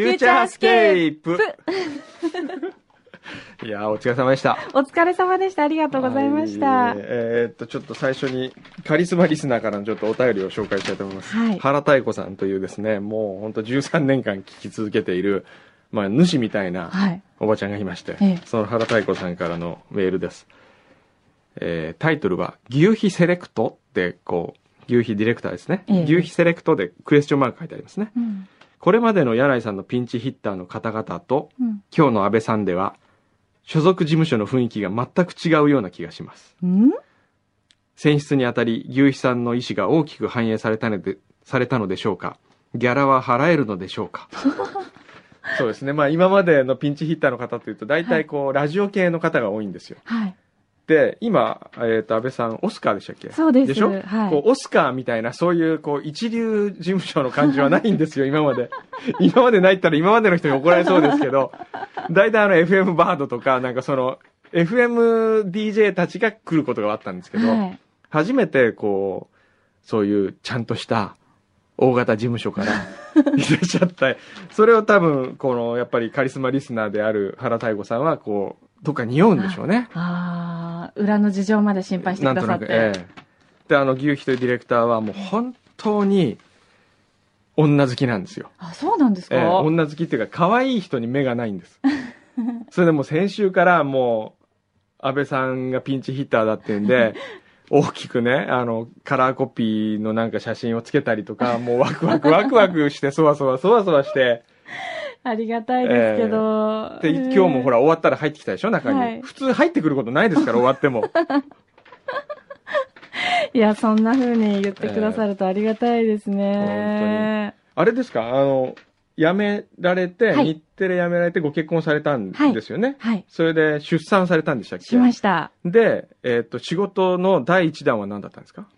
裏フューチャースケープ いやー、お疲れ様でした。お疲れ様でした。ありがとうございました。はいえーっと、ちょっと最初にカリスマリスナーからのちょっとお便りを紹介したいと思います。はい原太子さんというですね、もうほんと13年間聞き続けている、まあ、主みたいなはい。おばちゃんがいまして、ええその原太子さんからのメールです。えータイトルは、牛皮セレクトって、こう、牛皮ディレクターですね。ええ牛皮セレクトでクエスチョンマーク書いてありますね。うん。これまでの柳井さんのピンチヒッターの方々と、うん。今日の安倍さんでは、所属事務所の雰囲気が全く違うような気がします。うん？選出にあたり、牛皮さんの意思が大きく反映されたので、されたのでしょうか？ギャラは払えるのでしょうか？そうですね。まあ今までのピンチヒッターの方というと、大体こう、ラジオ系の方が多いんですよ。はい。で、今、えっ、と、安倍さん、オスカーでしたっけ？そうですでしょ、はいこう、オスカーみたいな、そういう、こう、一流事務所の感じはないんですよ、今まで。今までないったら今までの人に怒られそうですけど、大体あの、FM バードとか、なんかその、FMDJ たちが来ることがあったんですけど、はい。初めて、こう、そういう、ちゃんとした、大型事務所から入れちゃった。それを多分、この、やっぱりカリスマリスナーである原太吾さんは、こう、どっか匂うんでしょうね。ああ、裏の事情まで心配してなんとなく、くださって。ええ。で、あの、牛皮というディレクターはもう本当に女好きなんですよ。あ、そうなんですか、ええ、女好きっていうか、可愛い人に目がないんです。それでもう先週からもう、安倍さんがピンチヒッターだっていうんで、大きくね、あの、カラーコピーのなんか写真をつけたりとか、もうワクワクワクワクして、そわそわそわそわして、ありがたいですけど。で、今日もほら終わったら入ってきたでしょ、中に。はい普通入ってくることないですから、終わっても。いや、そんな風に言ってくださるとありがたいですね。あれですか？あの、辞められて、はい日テレ辞められてご結婚されたんですよね？はい。それで出産されたんでしたっけ？しました。で、えっ、と、仕事の第一弾は何だったんですか？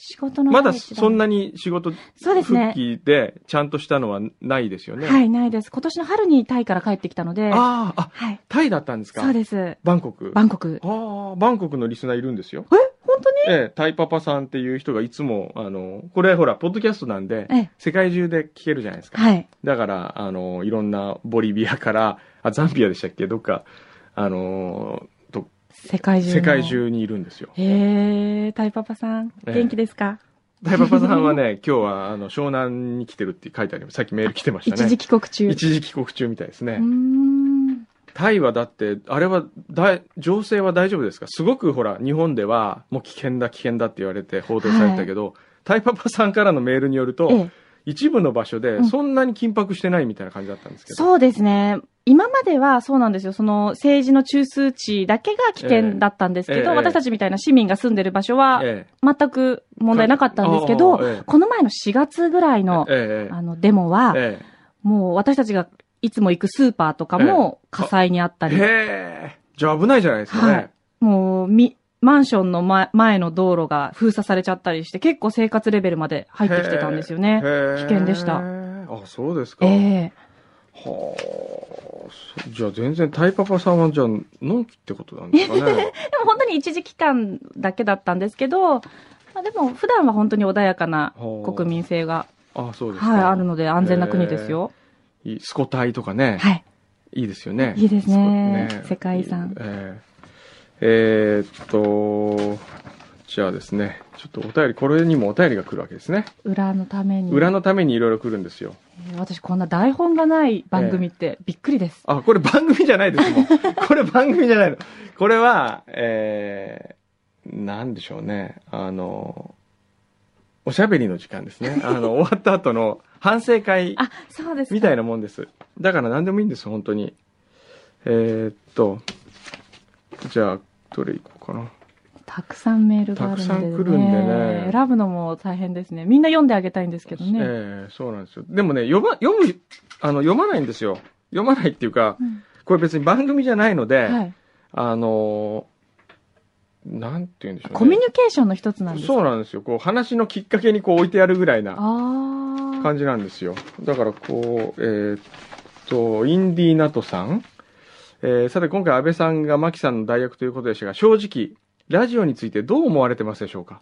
仕事のまだそんなに仕事復帰でちゃんとしたのはないですよね。。はいい、ないです。今年の春にタイから帰ってきたので。ああ、あ、はい。タイだったんですか？そうです。バンコク。バンコク。ああ、バンコクのリスナーいるんですよ。え本当に？ええ、タイパパさんっていう人がいつも、あの、これほら、ポッドキャストなんで、ええ。世界中で聞けるじゃないですか。はい。だから、あの、いろんなボリビアから、あ、ザンビアでしたっけ？どっか、あの、ど世界中の。世界。中にいるんですよ。へえ、タイパパさん、ええ元気ですか、タイパパさんはね、今日は、あの、湘南に来てるって書いてあります。さっきメール来てましたね。一時帰国中。一時帰国中みたいですね。タイはだって、あれはだい、情勢は大丈夫ですか？すごくほら、日本ではもう危険だ危険だって言われて報道されたけど、タイパパさんからのメールによると、ええ。一部の場所でうんそんなに緊迫してないみたいな感じだったんですけど。そうですね。今まではそうなんですよ。その政治の中枢地だけが危険だったんですけど、ええ私たちみたいな市民が住んでる場所はえ全く問題なかったんですけど、ええこの前の4月ぐらいえの、ええあのデモは、えもう私たちがいつも行くスーパーとかも火災にあったええり。じゃあ危ないじゃないですかね。はいもうみ、マンションの前前の道路が封鎖されちゃったりして、結構生活レベルまで入ってきてたんですよね。危険でした。あ、そうですか。ええはあ。そじゃあ全然タイパパさんはじゃあ、のんきってことなんですかね。でも本当に一時期間だけだったんですけど、まあ、でも普段は本当に穏やかなはあ国民性が、あ、そうですか。はい、あるので安全な国ですよ。いいスコタイとかね。はい。いいですよね。いいですねスコ世界遺産えええーっと、じゃあですね、ちょっとお便り、これにもお便りが来るわけですね。裏のために。裏のためにいろいろ来るんですよ。えー私こんな台本がない番組ってびっくりです。あ、これ番組じゃないですもん。これ番組じゃないの。これは、えー、なんでしょうね。あの、おしゃべりの時間ですね。あの、終わった後の反省会あ、そうですか。みたいなもんです。だから何でもいいんです、本当に。えーっと、じゃあ、どれいこうかな。たくさんメールがあるので、ね。たくさん来るんでね選ぶのも大変ですね。みんな読んであげたいんですけどね。ええそうなんですよ。でもね、読ま、読む、あの、読まないんですよ。読まないっていうか、うんこれ別に番組じゃないので、はい。あのーなんて言うんでしょうね。コミュニケーションの一つなんですか？そうなんですよ。こう、話のきっかけにこう置いてあるぐらいな。感じなんですよ。だからこう、えーっと、インディーナトさん。えーさて今回安倍さんが牧さんの代役ということでしたが、正直、ラジオについてどう思われてますでしょうか？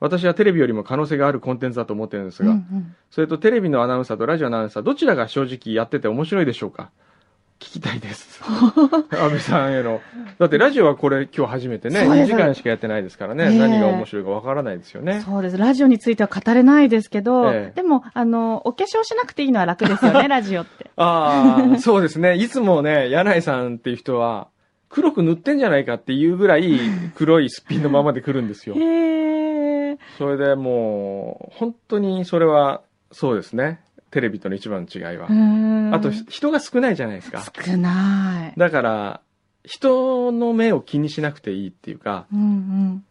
私はテレビよりも可能性があるコンテンツだと思ってるんですうんうが、んそれとテレビのアナウンサーとラジオアナウンサー、どちらが正直やってて面白いでしょうか？聞きたいです。安倍さんへの。だってラジオはこれ今日初めてね、2そうです時間しかやってないですからね、ええ何が面白いかわからないですよね。そうです。ラジオについては語れないですけど、ええでも、あの、お化粧しなくていいのは楽ですよね、ラジオって。ああ、そうですね。いつもね、柳井さんっていう人は、黒く塗ってんじゃないかっていうぐらい黒いすっぴんのままで来るんですよ。へえ。それでもう、本当にそれは、そうですね。テレビとの一番の違いはう。んあと、人が少ないじゃないですか。少ない。だから、人の目を気にしなくていいっていうか、うんうん。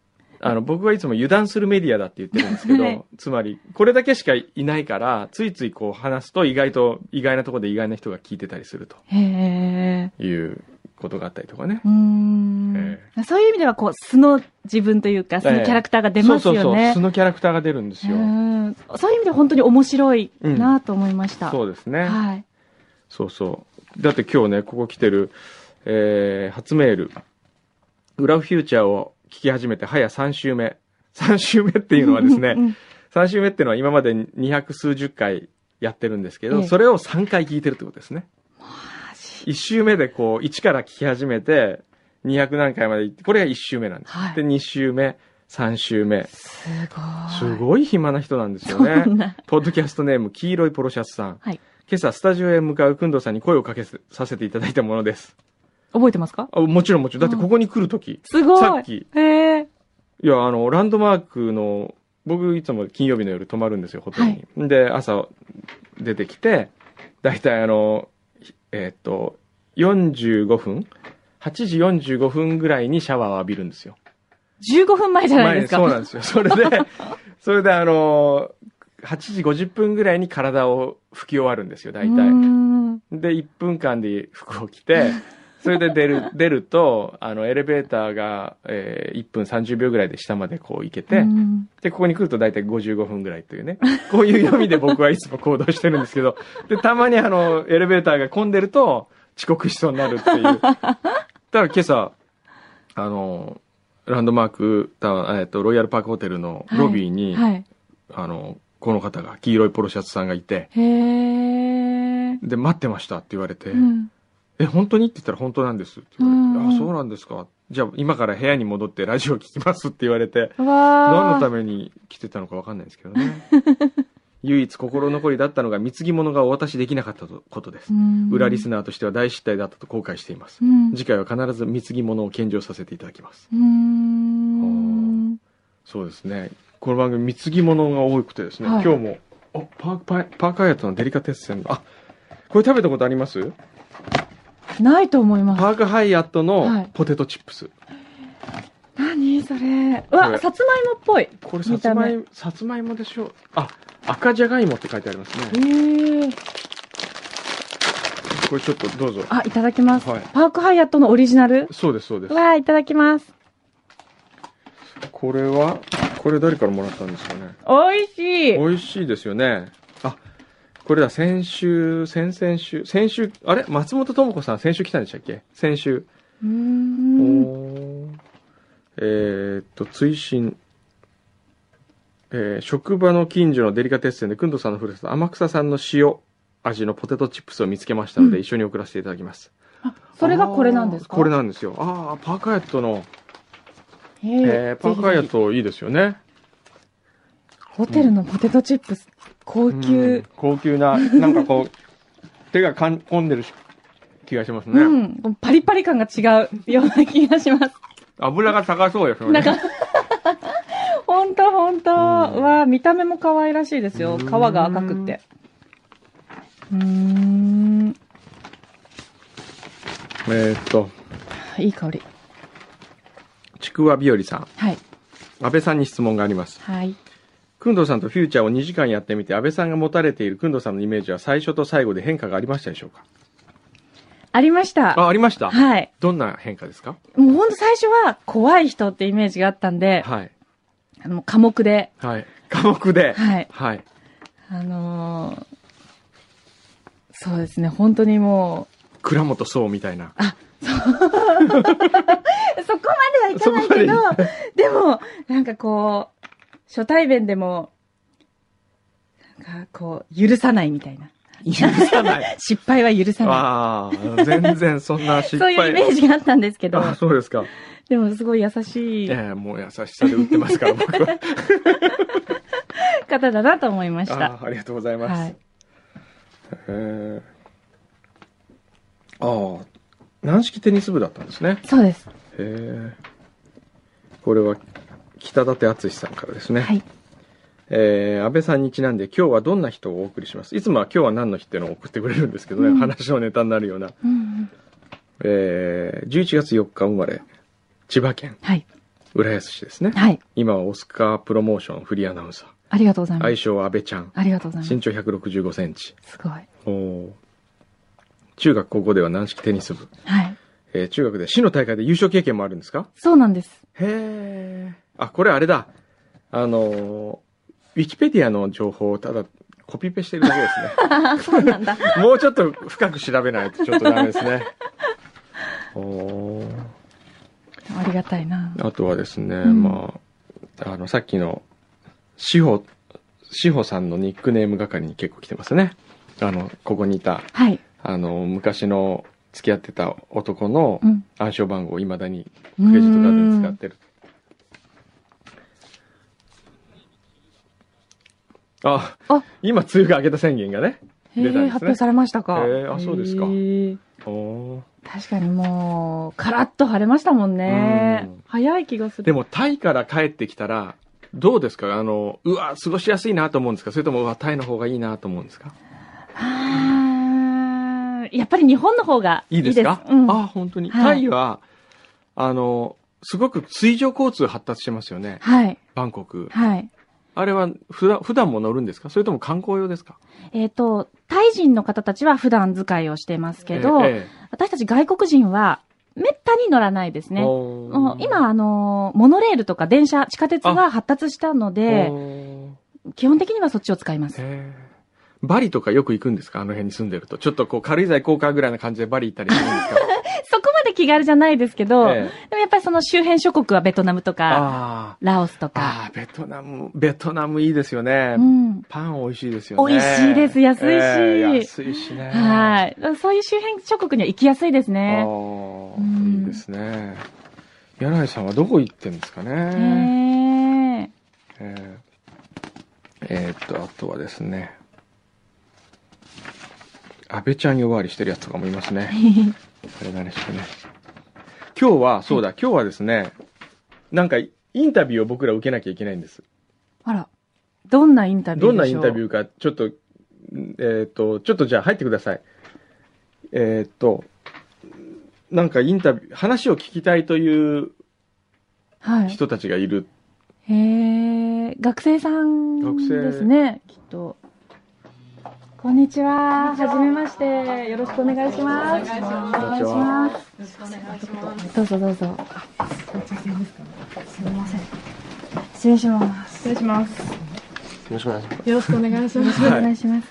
あの、僕はいつも油断するメディアだって言ってるんですけど、は いつまり、これだけしかいないから、ついついこう話すと意外と、意外なところで意外な人が聞いてたりすると。いうことがあったりとかね。そういう意味では、こう、素の自分というか、素のキャラクターが出ますよそうそうそう、ね素。のキャラクターが出るんですよ。うんそういう意味では本当に面白いなと思いました。そうですね。はい。そうそう。だって今日ね、ここ来てる、えー、初メール。裏フューチャーを聞き始めて早3週目。3週目っていうのはですね、うん3週目っていうのは今まで200数十回やってるんですけど、ええそれを3回聞いてるってことですね。1週目でこう、1から聞き始めて、200何回まで行って、これが1週目なんです。はいで、2週目、3週目。すごい。すごい暇な人なんですよそね。ポッドキャストネーム、黄色いポロシャツさん。はい。今朝、スタジオへ向かうくんどさんに声をかけさせていただいたものです。覚えてますか？あもちろんもちろん。だってここに来るとき、すごい。さっき、へえ。いや、あの、ランドマークの、僕いつも金曜日の夜泊まるんですよ、ホテルに。で、朝出てきて、だいたいあの、えーっと、45分 ?8 時45分ぐらいにシャワーを浴びるんですよ。15分前じゃないですか？そうなんですよ。それで、それであの、8時50分ぐらいに体を拭き終わるんですよ、大体。んで、1分間で服を着て、それで出る、出ると、あの、エレベーターが、えー1分30秒ぐらいで下までこう行けて、うんで、ここに来ると大体55分ぐらいというね。こういう読みで僕はいつも行動してるんですけど、で、たまにあの、エレベーターが混んでると遅刻しそうになるっていう。だから今朝、あの、ランドマークタワー、えっと、ロイヤルパークホテルのロビーに、はい。あの、この方が、黄色いポロシャツさんがいて。で、待ってましたって言われて、うんえ、本当に？って言ったら本当なんですって言われて、あ、そうなんですか。じゃあ今から部屋に戻ってラジオ聞きますって言われて、わ何のあ。ために来てたのかわかんないですけどね。唯一心残りだったのが貢ぎ物がお渡しできなかったことです。裏リスナーとしては大失態だったと後悔しています。うん。次回は必ず貢ぎ物を献上させていただきます。そうですね。この番組貢ぎ物が多くてですね、はい今日も、あ、パークパークアヤトのデリカテッセンの、あ、これ食べたことあります？ないと思います。パークハイアットはいのポテトチップス。何それ。うこわ、れさつまいもっぽい。これさつまいも、さつまいもでしょあ、赤じゃがいもって書いてありますへね。え。これちょっとどうぞ。あ、いただきます。はいパークハイアットのオリジナル？そうです、そうです。わあ、いただきます。これは、これ誰からもらったんですかね。おいしい。美味しいですよね。あ、これだ、先週、先々週、先週、あれ？松本智子さん先週来たんでしたっけ？先週。うーん。えーっと、追伸。えー職場の近所のデリカテッセンで、くんどさんのふるさと、天草さんの塩味のポテトチップスを見つけましたので、うん一緒に送らせていただきます。それがこれなんですか？あーこれなんですよ。ああ、パーカーヤットの、へえーパーカーヤットいいですよね。ひホテルのポテトチップス、高うん級。高級な、なんかこう、手がかん込んでるし気がしますね。うん。パリパリ感が違うような気がします。油が高そうよね。なんか、ほんとほんと。ううんわあ見た目も可愛らしいですよ。うん皮が赤くって。うーん。えーっと、いい香り。ちくわびよりさん。はい。安倍さんに質問があります。はい。くんどうさんとフューチャーを2時間やってみて、安倍さんが持たれているくんどうさんのイメージは最初と最後で変化がありましたでしょうか？ありました。あ、ありました。はい。どんな変化ですか？もうほんと最初は怖い人ってイメージがあったんで、はい。あの、寡黙で、はい。科目で。はい。はい。あのーそうですね、本当にも倉本壮みたいな。う、そこまではいかないけど、でも、なんかこう、初対面でも、なんかこう、許さないみたいな。許さない。失敗は許さなああ、全然そんな失い。そう敗。いうイメージがあったんですけど、あそうですか。でもすごい優しいええもう優しさで売ってますから、僕は。方だなと思いました。ああありがとうございます。はい。ああ、軟式テニス部だったんですね。そうです。へえ。これは、北舘敦さんからですね。はい。えー安倍さんにちなんで今日はどんな人をお送りします？いつもは今日は何の日っていうのを送ってくれるんですけどね、うん話のネタになるような。うんうん。えー11月4日生まれ、千葉県はい。浦安市ですね。はい。今はオスカープロモーションフリーアナウンサー。ありがとうございます。愛称は安倍ちゃん。ありがとうございます。身長165センチ。すごい。おー中学高校では軟式テニス部。はい。えー中学で市の大会で優勝経験もあるんですか？そうなんです。へえ。あ、これあれだ。あのーウィキペディアの情報をただコピペしてるだけです そうなんだ。ね。もうちょっと深く調べないとちょっとダメですね。おーありがたいな。あとはですね、うんまあ、あの、さっきの、志保、志保さんのニックネーム係に結構来てますね。あの、ここにいた、はい。あの、昔の付き合ってた男のうん。暗証番号を未だにクレジットカードに使ってる。あ、あ今、梅雨が明けた宣言がね。出たんですね発表されましたか。へえあそうですかおー確かにもう、カラッと晴れましたもんねうん。早い気がする。でも、タイから帰ってきたら、どうですか？あの、うわ、過ごしやすいなと思うんですか？それとも、うわ、タイの方がいいなと思うんですか？あーやっぱり日本の方がいいですか？うん。あ、本当に。はいタイは、あの、すごく水上交通発達してますよね。はい。バンコク。はい。あれは普段、普段も乗るんですか？それとも観光用ですか？えっ、と、タイ人の方たちは普段使いをしてますけど、え私たち外国人はめったに乗らないですえね。今、あのーモノレールとか電車、地下鉄が発達したので、基本的にはそっちを使います。バリとかよく行くんですか？あの辺に住んでると。ちょっとこう軽井沢行こうかぐらいな感じでバリ行ったりするんですか？そこまで気軽じゃないですけど、ぱりその周辺諸国はベトナムとか、あラオスとあ。か、ベトナム、ベトナムいいですよね。うん。パン美味しいですよね。美味しいです安いしええ安いしね。はい。そういう周辺諸国には行きやすいですあね。あ、うんいいですね。柳井さんはどこ行ってんですかね？へえ。えーえーっと、あとはですね。安倍ちゃん呼ばわりしてるやつとかもいますね。あれ何でしたね。今日は、そうだ、今日はですね、なんかインタビューを僕ら受けなきゃいけないんです。あら。どんなインタビューどんなインタビューか、ちょっと、えーっと、ちょっとじゃあ入ってください。えーっと、なんかインタビュー、話を聞きたいというはい。人たちがいる。へえ。学生さんですね、きっと。こんにちは。はじめまして。よろしくお願いします。お願いします。どうぞどうぞ。すみません。失礼します。失礼します。よろしくお願いしまよろしくお願いします。お願いします。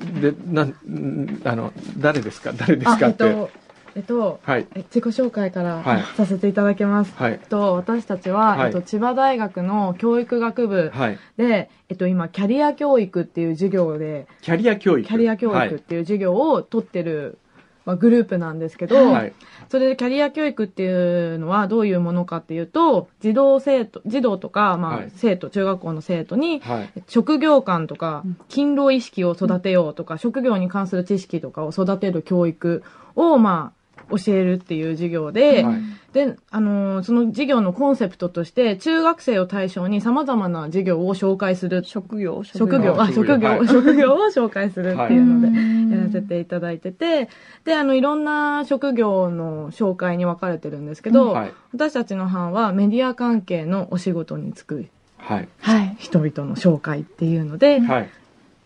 す。で、なん、んあの、誰ですか？誰ですあ、かっ。えってと、えっと、はい。え自己紹介からはいさせていただきます。はいえっと、私たちは、はいえっと、千葉大学の教育学部はい。で、えっと、今、キャリア教育っていう授業で、キャリア教育。キャリア教はい育っていう授業を取ってる、まあ、グループなんですけど、はい。それでキャリア教育っていうのはどういうものかっていうと、児童生徒、児童とか、まあはい、生徒、中学校の生徒に、はい。職業観とかうん、勤労意識を育てようとか、職業に関する知識とかを育てる教育を、まあ、教えるっていう授業で、はいで、あのーその授業のコンセプトとして、中学生を対象に様々な授業を紹介する。職業、職業、あ、職業職業、はい職業を紹介するっていうので、うんやらせていただいてて、で、あの、いろんな職業の紹介に分かれてるんですけど、はい。私たちの班はメディア関係のお仕事に就くはい。はい。人々の紹介っていうので、はい。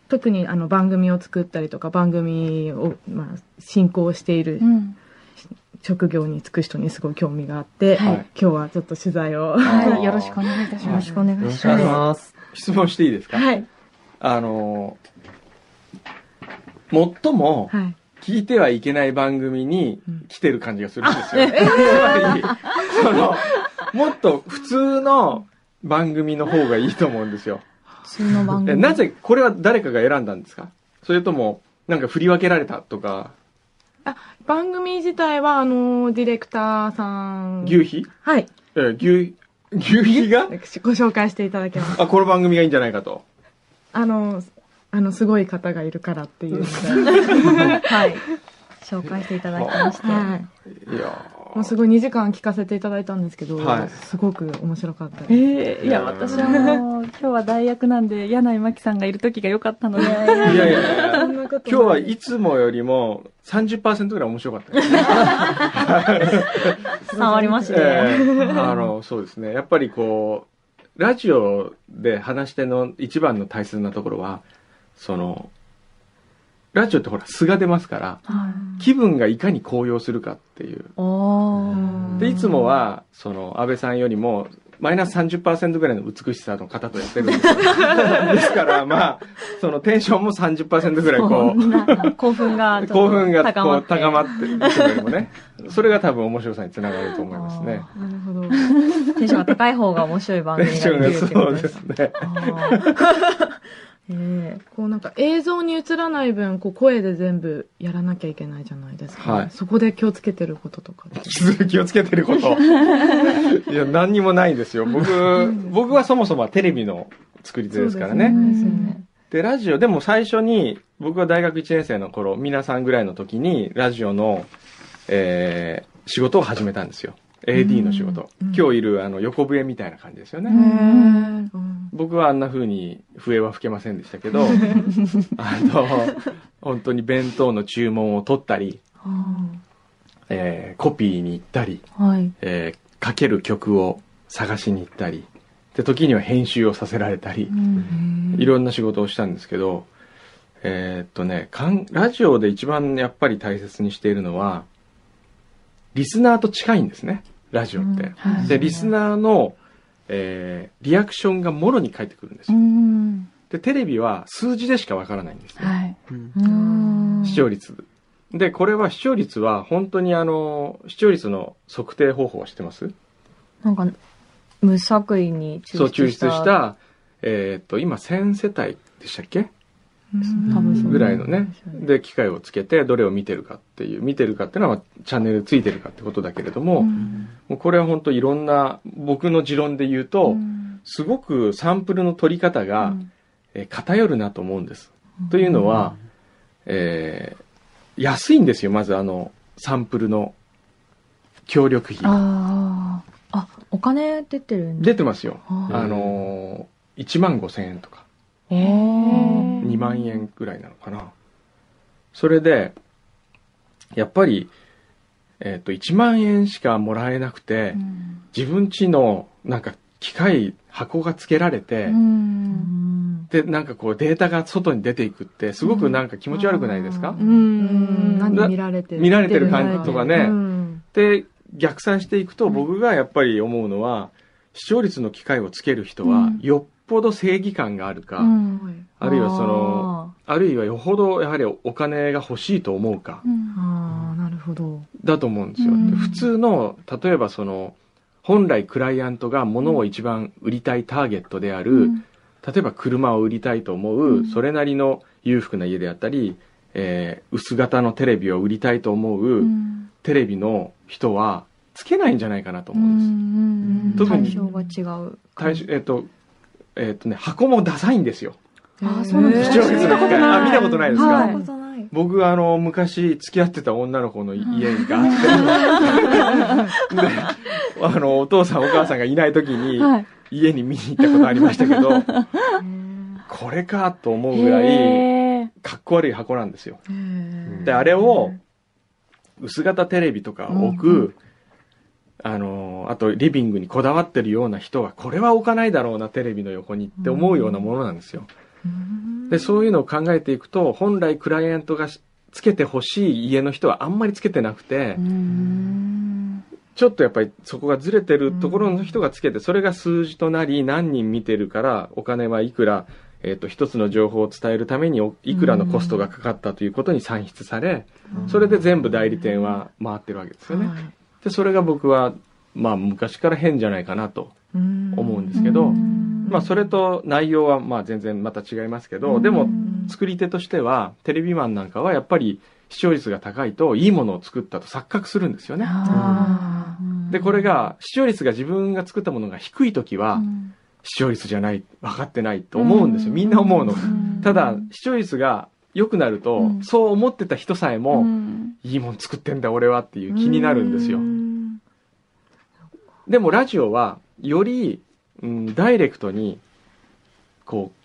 特にあの番組を作ったりとか番組を、まあ、進行しているうん。職業に就く人にすごい興味があって、はい今日はちょっと取材を。はい。よろしくお願いいたします。よろしくお願いします。質問していいですか？はい。あのー、最もはい。聞いてはいけない番組にうん来てる感じがするんですよ。つま り、その、もっと普通の番組の方がいいと思うんですよ。普通の番組。えなぜ、これは誰かが選んだんですか？それとも、なんか振り分けられたとか、番組自体は、あの、ディレクターさん。牛皮？はい。え牛、牛皮が？ご紹介していただけます。あ、この番組がいいんじゃないかと。あの、あの、すごい方がいるからっていうので。はい。紹介していただきまして。はい。いやもうすごい2時間聞かせていただいたんですけど、はいすごく面白かったです。ええいや、私はもう、今日は代役なんで、柳井真紀さんがいる時が良かったので。いやいやいや今日はいつもよりも30%ぐらい面白かったですね。伝わりまして。ええあの、そうですね。やっぱりこう、ラジオで話し手の一番の大切なところは、その、ラジオってほら素が出ますから、はい。気分がいかに高揚するかっていう。で、いつもは、その、安倍さんよりも、マイナス30%ぐらいの美しさの方とやってるんですよ。ですから、まあ、そのテンションも30%ぐらいこ こんな興奮が興奮がこう高まって。高まっていくよりもね、それが多分面白さにつながると思いますね。なるほど。テンションが高い方が面白い番テ組がができるってこそうでとですす。ね。ええこうなんか映像に映らない分、こう声で全部やらなきゃいけないじゃないですか。はいそこで気をつけてることとか。気をつけてること。いや、何にもないんですよ。僕、僕はそもそもテレビの作り手ですからね。ね。で、ラジオ、でも最初に、僕は大学1年生の頃、皆さんぐらいの時に、ラジオの、えー、仕事を始めたんですよ。AD の仕事。うん今日いる、あの、横笛みたいな感じですよね。うん僕はあんな風に笛は吹けませんでしたけど、あの、本当に弁当の注文を取ったり、えーコピーに行ったり、はい。えーかける曲を探しに行ったり、で、時には編集をさせられたり、いろんな仕事をしたんですけど、えーっとね、かんラジオで一番やっぱり大切にしているのは、リスナーと近いんですね、ラジオって。うんはいで、リスナーの、えーリアクションがもろに返ってくるんですうよ。ん。で、テレビは数字でしかわからないんですね。はい。視聴率。で、これは視聴率は本当にあの、視聴率の測定方法は知ってます？なんか、無作為に抽出した。そう、抽出し。た、えーっと、今1000世帯でしたっけ？ぐらいのね。で機械をつけてどれを見てるかっていう見てるかっていうのはチャンネルついてるかってことだけれども,、うん。もうこれは本当いろんな僕の持論で言うと、うん。すごくサンプルの取り方が、えー偏るなと思うんです。というのは、えー安いんですよまずあのサンプルの協力費ああ。あ、お金出てるん出てますよ。ああのー、1万5千円とか。ええ2万円ぐらいなのかな。それで、やっぱり、えっ、と、1万円しかもらえなくて、自分家の、なんか、機械、箱が付けられて、うん。で、なんかこう、データが外に出ていくって、すごくなんか気持ち悪くないですか、うん。うん。見られてる見られてる感じとかねうんで、逆算していくと、僕がやっぱり思うのは、視聴率の機械をつける人はうん、よっぽど正義感があるか、うん。あるいはその、あるいはよほどやはりお金が欲しいと思うか。うん。ああ、なるほど。だと思うんですよ。うん。で普通の例えばその本来クライアントが物を一番売りたいターゲットである、うん。例えば車を売りたいと思う、うん。それなりの裕福な家であったり、えー薄型のテレビを売りたいと思う、うん。テレビの人はつけないんじゃないかなと思うんです。うん特に対象が違う。対象えっ、とえっ、とね箱もダサいんですよ。あそうなんです視聴率の機械あ見たことないですか、はい。見たことない。僕あの昔付き合ってた女の子の家があって、であのお父さんお母さんがいない時にはい。家に見に行ったことありましたけどこれかと思うぐらいかっこ悪い箱なんですよ。へであれを薄型テレビとか置く、うんあのあとリビングにこだわってるような人はこれは置かないだろうなテレビの横にって思うようなものなんですよ。でそういうのを考えていくと本来クライアントがつけてほしい家の人はあんまりつけてなくて、うんちょっとやっぱりそこがずれてるところの人がつけて、それが数字となり何人見てるからお金はいくら、えっ、と、一つの情報を伝えるためにおいくらのコストがかかったということに算出され、それで全部代理店は回ってるわけですよね。で、それが僕は、まあ昔から変じゃないかなと思うんですけど、まあそれと内容はまあ全然また違いますけど、でも作り手としては、テレビマンなんかはやっぱり視聴率が高いといいものを作ったと錯覚するんですよね。で、これが視聴率が自分が作ったものが低い時は、視聴率じゃない、分かってないと思うんですよ。みんな思うの。ただ、視聴率が良くなると、そう思ってた人さえも、いいもん作ってんだ俺はっていう気になるんですよ。でもラジオは、より、うん、ダイレクトに、こう、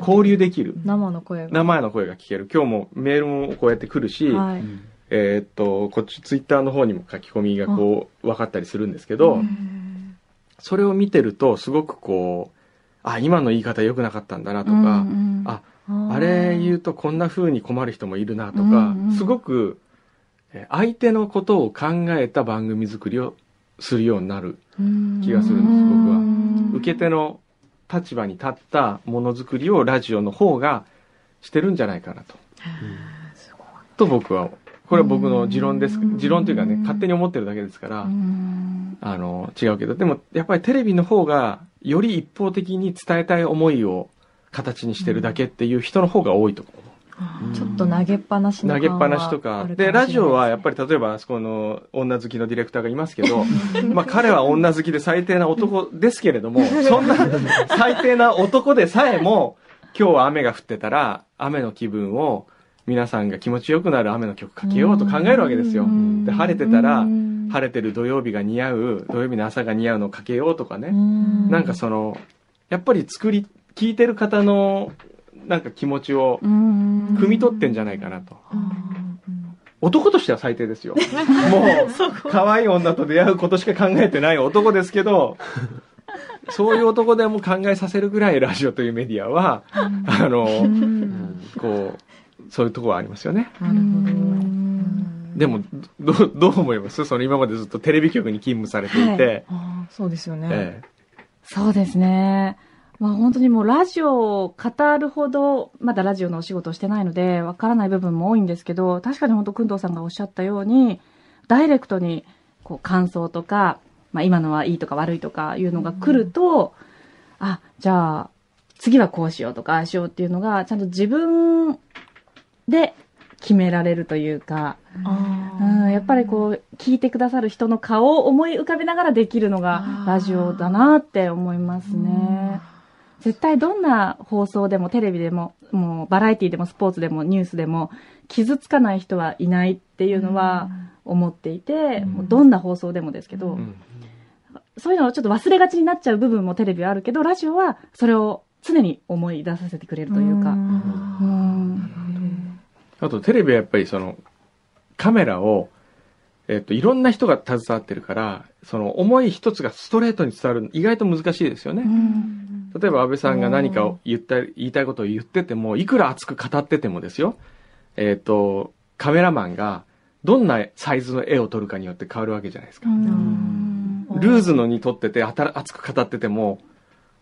交流できる。生の声が。生の声が聞ける。今日もメールもこうやって来るし、はい、えー、っと、こっちツイッターの方にも書き込みがこう、分かったりするんですけど、それを見てると、すごくこう、あ、今の言い方良くなかったんだなとか、うんうん、あ、あれ言うとこんな風に困る人もいるなとか、うんうん、すごく、相手のことを考えた番組作りをするようになる気がするんです、僕は。受け手の立場に立ったものづくりをラジオの方がしてるんじゃないかなと。と僕は、これは僕の持論です。持論というかね、勝手に思ってるだけですから、あの、違うけど、でもやっぱりテレビの方がより一方的に伝えたい思いを形にしてるだけっていう人の方が多いと。ちょっと投げっぱなし投げっぱなしとか。で、ラジオはやっぱり例えばあそこの女好きのディレクターがいますけど、まあ彼は女好きで最低な男ですけれども、そんな最低な男でさえも、今日は雨が降ってたら、雨の気分を皆さんが気持ちよくなる雨の曲かけようと考えるわけですよ。で、晴れてたら、晴れてる土曜日が似合う、土曜日の朝が似合うのをかけようとかね。なんかその、やっぱり作り、聞いてる方のなんか気持ちを汲み取ってんじゃないかなと。男としては最低ですよ。もう、可愛い女と出会うことしか考えてない男ですけど、そういう男でも考えさせるぐらいラジオというメディアは、あの、こう、そういうところはありますよね。でも、どう、どう思います？その今までずっとテレビ局に勤務されていて。はい、そうですよね、ええ。そうですね。まあ本当にもうラジオを語るほど、まだラジオのお仕事をしてないので、わからない部分も多いんですけど、確かに本当、くんどうさんがおっしゃったように、ダイレクトに、こう、感想とか、まあ今のはいいとか悪いとかいうのが来ると、うん、あ、じゃあ、次はこうしようとか、ああしようっていうのが、ちゃんと自分で決められるというか、うん、やっぱりこう、聞いてくださる人の顔を思い浮かべながらできるのがラジオだなって思いますね。絶対どんな放送でもテレビでも、もうバラエティでもスポーツでもニュースでも傷つかない人はいないっていうのは思っていて、うん、どんな放送でもですけど、うん、そういうのをちょっと忘れがちになっちゃう部分もテレビはあるけど、ラジオはそれを常に思い出させてくれるというか。あとテレビはやっぱりそのカメラをえっと、いろんな人が携わってるから、その思い一つがストレートに伝わる、意外と難しいですよね。例えば安倍さんが何かを言った、言いたいことを言ってても、いくら熱く語っててもですよ、えっ、ー、と、カメラマンがどんなサイズの絵を撮るかによって変わるわけじゃないですか。ルーズのに撮ってて、熱く語ってても、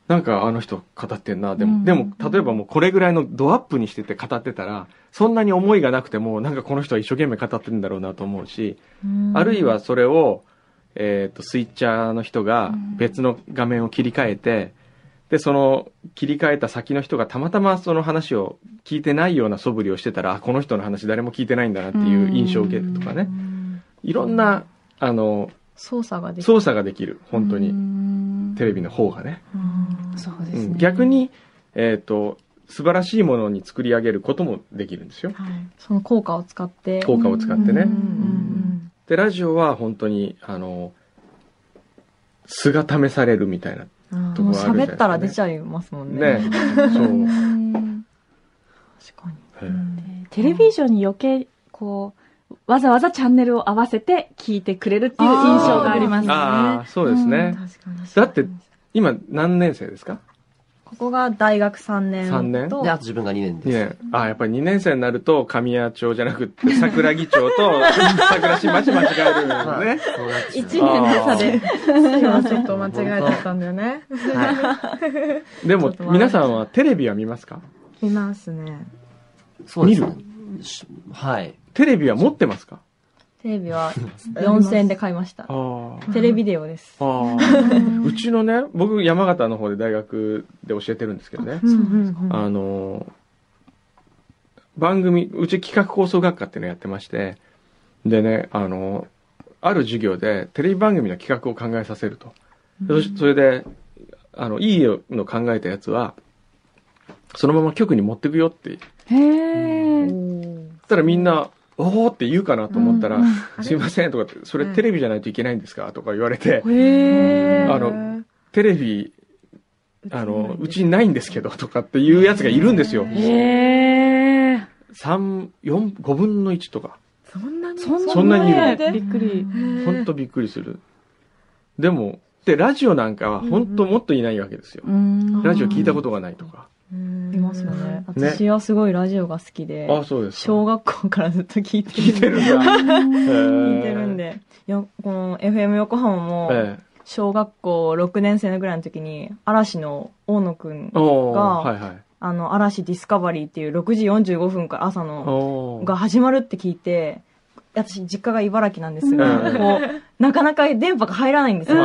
なんかあの人語ってんな。でも、でも、例えばもうこれぐらいのドアップにしてて語ってたら、そんなに思いがなくても、なんかこの人は一生懸命語ってるんだろうなと思うし、あるいはそれを、えっ、ー、と、スイッチャーの人が別の画面を切り替えて、で、その切り替えた先の人がたまたまその話を聞いてないような素振りをしてたら、あ、この人の話誰も聞いてないんだなっていう印象を受けるとかね。いろんな、あの、操作ができる。操作ができる。本当に。テレビの方がね。そうですね。逆に、えっ、ー、と、素晴らしいものに作り上げることもできるんですよ。はい、その効果を使って。効果を使ってね。で、ラジオは本当に、あの、素が試されるみたいなところある、ね、喋ったら出ちゃいますもんね。ね。そう。確かに。テレビ以上に余計、こう、わざわざチャンネルを合わせて聞いてくれるっていう印象がありますね。ああ、そうですね。だって、今何年生ですか？ここが大学3年3年？で、あと自分が2年です。2年。あ、やっぱり2年生になると、神谷町じゃなくて、桜木町と桜新町間違えるのね。1年の差で。今ちょっと間違えちゃったんだよね。はい、でも、皆さんはテレビは見ますか？見ますね。そうですね。はい。テレビは持ってますか？テレビは 4000円で買いました。テレビデオです。ああ。うちのね、僕山形の方で大学で教えてるんですけどね。うんうんうんあの、番組、うち企画放送学科っていうのやってまして、でね、あの、ある授業でテレビ番組の企画を考えさせると。そしそれで、あの、いいの考えたやつは、そのまま局に持ってくよってへえ。そしたらみんな、おーって言うかなと思ったら、うんすいませんとかって、それうんテレビじゃないといけないんですか？とか言われて。あの、テレビ、あの、うちにないんですけどとかっていうやつがいるんですよ。へえ。三、四、五分の一とか。そんなに？そんなに？いるねびっくり。ほんとびっくりする。でも、で、ラジオなんかは本当もっといないわけですよ。うんラジオ聞いたことがないとか。いますよね。ね私はすごいラジオが好きで、あ、そうですか。小学校からずっと聞いて聞いてるんだ。聞聞いてるん。で。よこの FM 横浜も、ええ。小学校6年生ぐらいの時に、嵐の大野くん、がはいはい。あの、嵐ディスカバリーっていう6時45分から朝の、が始まるって聞いて、私、実家が茨城なんですが、うんこう、なかなか電波が入らないんですよ。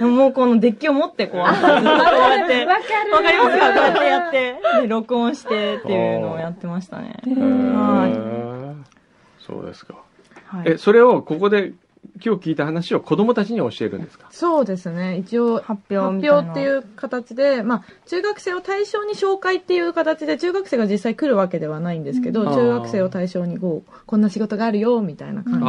ももうこのデッキを持って、こう、こうやって、わかる。わかりますか？こうやってやって、で、録音してっていうのをやってましたね。はそうですか。はいえ、それをここで今日聞いた話を子供たちに教えるんですか？そうですね。一応、発発表みたいな。表っていう形で、まあ、中学生を対象に紹介っていう形で、中学生が実際来るわけではないんですけど、うん中学生を対象にこう、こんな仕事があるよ、みたいな感じで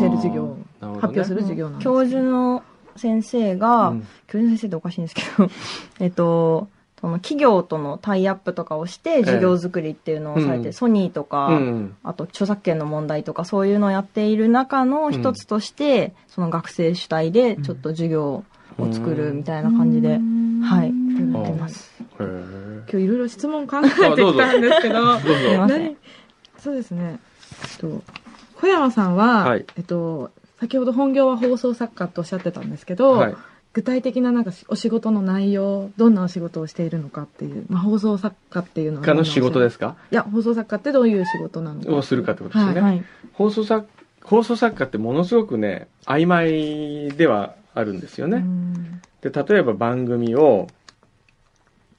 教える授業、なるほどね発表する授業なんです。教授の先生が、うん教授の先生っておかしいんですけど、えっと、その企業とのタイアップとかをして授業作りっていうのをされて、うんソニーとか、うん。あと著作権の問題とかそういうのをやっている中の一つとして、その学生主体でちょっと授業を作るみたいな感じで、はい、やってます。今日いろいろ質問考えてきたんですけど、どうぞ。すいません何？そうですね。えっと、小山さんは、はいえっと、先ほど本業は放送作家とおっしゃってたんですけど、はい。具体的ななんかお仕事の内容、どんなお仕事をしているのかっていう、まあ、放送作家っていうのは。かの仕事ですすか？いや、放送作家ってどういう仕事なのか。をするかってことですよね。はい。放送作、放送作家ってものすごくね、曖昧ではあるんですようね。んで、例えば番組を、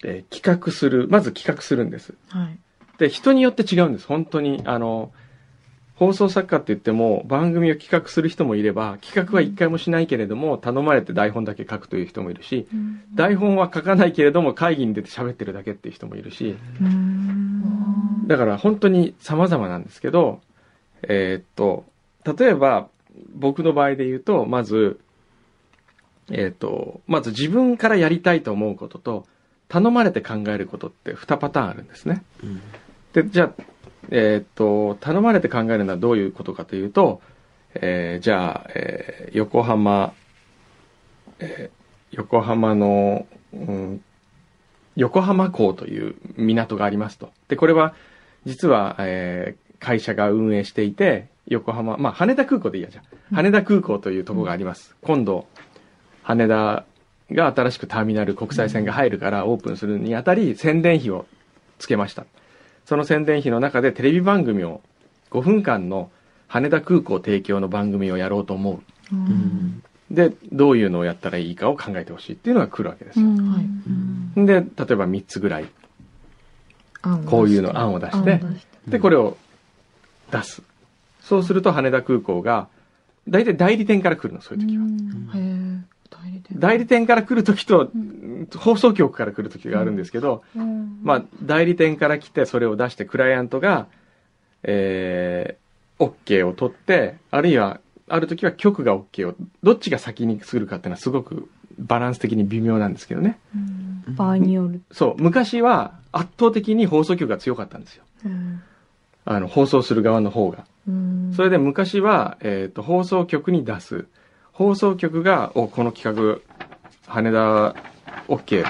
えー企画する、まず企画するんです。はい。で、人によって違うんです。本当に。あの、放送作家って言っても、番組を企画する人もいれば、企画は一回もしないけれども、頼まれて台本だけ書くという人もいるし、台本は書かないけれども、会議に出て喋ってるだけっていう人もいるし、だから本当に様々なんですけど、えーっと、例えば、僕の場合で言うと、まず、えーっと、まず自分からやりたいと思うことと、頼まれて考えることって2パターンあるんですね。で、じゃあ、えーっと、頼まれて考えるのはどういうことかというと、えーじゃあ、えー横浜、えー横浜の、うん、横浜港という港がありますと。で、これは、実は、えー会社が運営していて、横浜、まあ、羽田空港でいいやじゃあ羽田空港というところがあります。今度、羽田が新しくターミナル国際線が入るからオープンするにあたり、宣伝費をつけました。その宣伝費の中でテレビ番組を5分間の羽田空港提供の番組をやろうと思う。で、どういうのをやったらいいかを考えてほしいっていうのが来るわけですよ。はい。で、例えば3つぐらい、こういうの案を出して、で、これを出す。そうすると羽田空港が、大体代理店から来るの、そういう時は。代理店。から？来る時と、放送局から来る時があるんですけど、まあ、代理店から来てそれを出してクライアントが、えー、OK を取って、あるいは、ある時は局が OK を、どっちが先にするかっていうのはすごくバランス的に微妙なんですけどね。場合による。そう、昔は圧倒的に放送局が強かったんですよ。うんあの、放送する側の方が。うんそれで昔は、えっ、と、放送局に出す。放送局が、お、この企画、羽田、OK、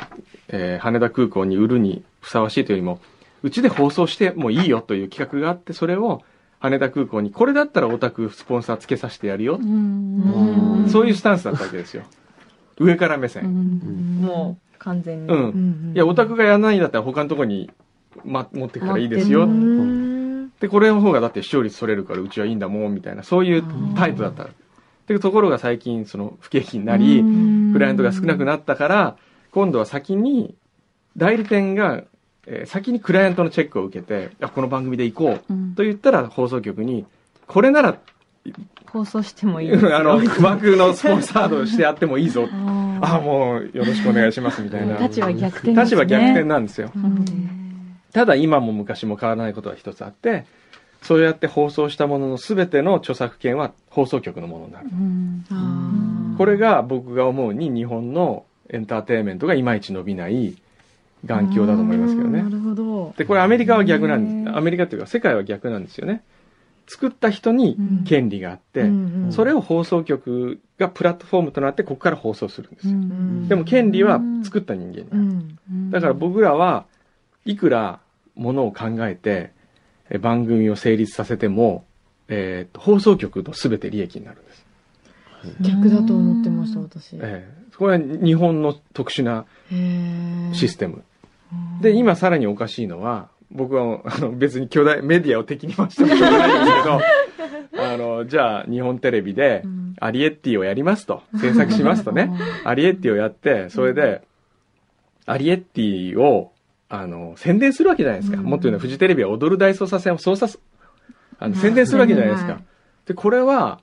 えー羽田空港に売るにふさわしいというよりも、うちで放送してもいいよという企画があって、それを羽田空港に、これだったらオタクスポンサーつけさせてやるよ。うんそういうスタンスだったわけですよ。上から目線。もう、完全に。うん。うんいや、オタクがやらないんだったら他のとこに、ま、持ってくからいいですよ。うんで、これの方がだって視聴率取れるからうちはいいんだもん、みたいな、そういうタイプだった。で、ところが最近、その不景気になり、クライアントが少なくなったから、今度は先に、代理店が、えー先にクライアントのチェックを受けて、あ、この番組で行こう、うんと言ったら放送局に、これなら、放送してもいい。あの、枠のスポンサードしてやってもいいぞ。ああ、もう、よろしくお願いします、みたいな。立場逆転ね。立場逆転なんですよ。うんただ今も昔も変わらないことは一つあって、そうやって放送したものの全ての著作権は放送局のものになる。これが僕が思うに日本のエンターテインメントがいまいち伸びない眼鏡だと思いますけどねな。るほど。で、これアメリカは逆なんへです。ーアメリカっていうか世界は逆なんですよね。作った人に権利があって、うんうんそれを放送局がプラットフォームとなってここから放送するんですよ。んでも権利は作った人間にある。うんだから僕らはいくらものを考えてえ番組を成立させても、えーと放送局の全て利益になるんです。逆だと思ってました、私。へえーこれは日本の特殊なえ。システム。で、今さらにおかしいのは、僕はあの別に巨大メディアを敵に回してもしょうがないんですけど、あの、じゃあ日本テレビでうんアリエッティをやりますと、制作しますとね、アリエッティをやって、それで、アリエッティを、あの、宣伝するわけじゃないですか。うんもっと言うのはフジテレビは踊る大捜査線を操作す、あの、宣伝するわけじゃないですかはい。で、これは、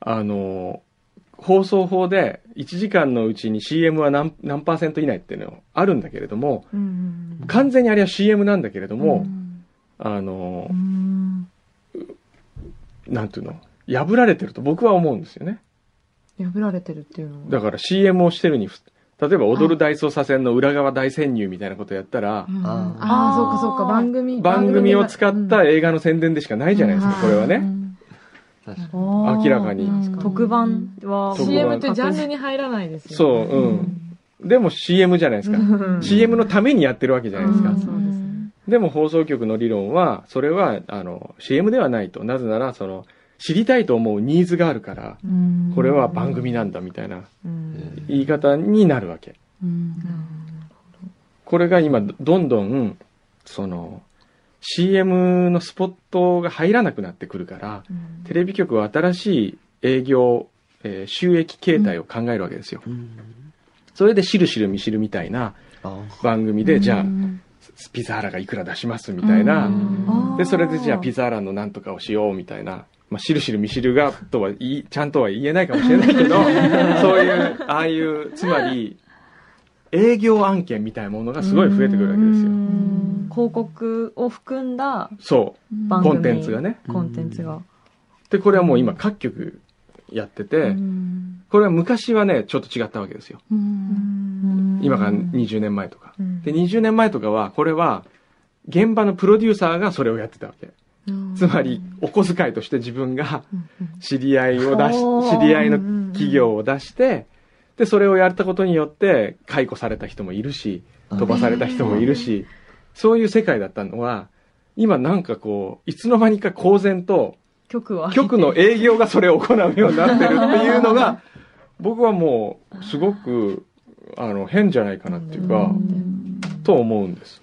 あの、放送法で1時間のうちに CM は何何パーセント以内っていうのあるんだけれども、うんうん完全にあれは CM なんだけれども、うんあのう、んなんていうの、破られてると僕は思うんですよね。破られてるっていうのは。だから CM をしてるに、例えば踊る大捜査線の裏側大潜入みたいなことやったら、うんあーああ、そうかそうか、番組。番組を使った映画の宣伝でしかないじゃないですか、これはね。確かに。明らかにうん特番は、特番 CM ってジャンルに入らないですよ。そう、うん。でも CM じゃないですか。うん CM のためにやってるわけじゃないですか。でも放送局の理論は、それは、あの、CM ではないと。なぜなら、その、知りたいと思うニーズがあるから、これは番組なんだみたいなうん。言い方になるわけ。これが今、どんどん、その、CM のスポットが入らなくなってくるから、テレビ局は新しい営業、えー収益形態を考えるわけですよ。うん。それで、しるしるみしるみたいなあ番組で、じゃあ、ピザーラがいくら出しますみたいな、で、それでじゃあピザーラのなんとかをしようみたいな、まあ、しるしるみしるがとは言い、ちゃんとは言えないかもしれないけど、そういう、ああいう、つまり、営業案件みたいなものがすごい増えてくるわけですよ。広告を含んだそう。コンテンツがね。コンテンツが。で、これはもう今各局やってて、これは昔はね、ちょっと違ったわけですよ。今から20年前とか。で、20年前とかは、これは、現場のプロデューサーがそれをやってたわけ。つまり、お小遣いとして自分が知り合いを出し、知り合いの企業を出して、で、それをやったことによって、解雇された人もいるし、飛ばされた人もいるし、そういう世界だったのは、今なんかこう、いつの間にか公然と、局は。局の営業がそれを行うようになってるっていうのが、僕はもう、すごく、あの、変じゃないかなっていうか、と思うんです。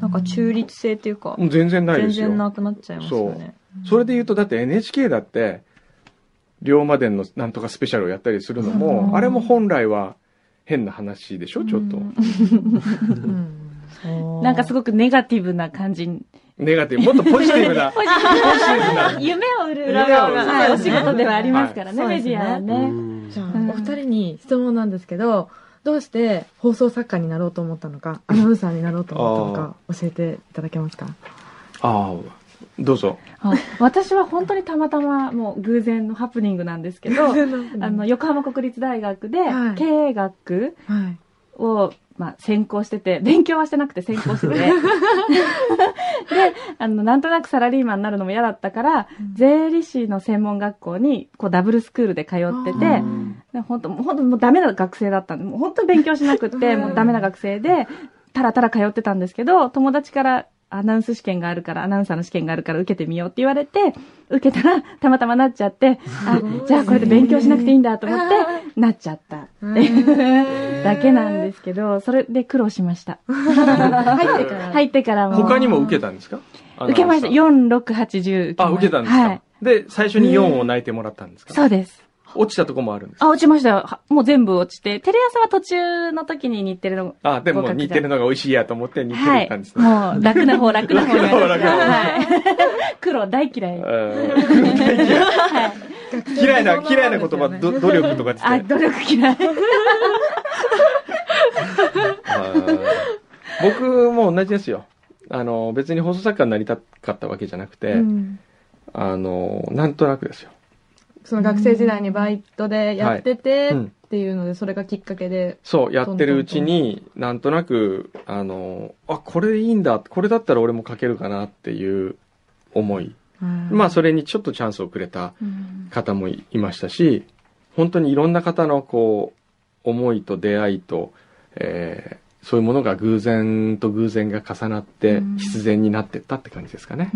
なんか中立性っていうか、全然ないですよ。全然なくなっちゃいますよね。それで言うと、だって NHK だって、龍馬伝のなんとかスペシャルをやったりするのも、あれも本来は変な話でしょ、ちょっと。なんかすごくネガティブな感じに。ネガティブ、もっとポジティブな、ポジティブな。夢を売る裏側が、はい、お仕事ではありますからね、はいメディアはうね。んじゃあ、お二人に質問なんですけど、どうして放送作家になろうと思ったのか、アナウンサーになろうと思ったのか、教えていただけますか？ああ、どうぞ。あ私は本当にたまたまもう偶然のハプニングなんですけど、あの、横浜国立大学ではい経営学はい。を、まあ、専攻してて、勉強はしてなくて専攻してて。で、あの、なんとなくサラリーマンになるのも嫌だったから、税理士の専門学校に、こう、ダブルスクールで通ってて、で本当、本当もうダメな学生だったんで、もう本当に勉強しなくって、もうダメな学生で、たらたら通ってたんですけど、友達からアナウンス試験があるから、アナウンサーの試験があるから受けてみようって言われて、受けたら、たまたまなっちゃって、あ、じゃあこれで勉強しなくていいんだと思って、なっちゃったっていうだけなんですけど、それで苦労しました。入ってから。入ってからも。他にも受けたんですか？受けました。4、6、8、10あ、受けたんですか、はい。で、最初に4を泣いてもらったんですか、そうです。落ちたとこもあるんですかあ、落ちましたよ。はもう全部落ちて。テレ朝は途中の時に日テレの。あ、でも合格似てるのが美味しいやと思って似てるはいったんです。ね。もう楽な方、楽な方に楽な方楽な方はい。黒大嫌い。うんはい。嫌いな、嫌いな言葉、ど努力とかってあ。努力嫌い。はい僕も同じですよ。あの、別に放送作家になりたかったわけじゃなくて、うんあの、なんとなくですよ。その学生時代にバイトでやってて、っていうので、それがきっかけで。そう、やってるうちに、なんとなく、あの、あ、これでいいんだ、これだったら俺も書けるかなっていう思い。まあ、それにちょっとチャンスをくれた方もいましたし、本当にいろんな方のこう、思いと出会いと、えーそういうものが偶然と偶然が重なって必然になってったって感じですかね。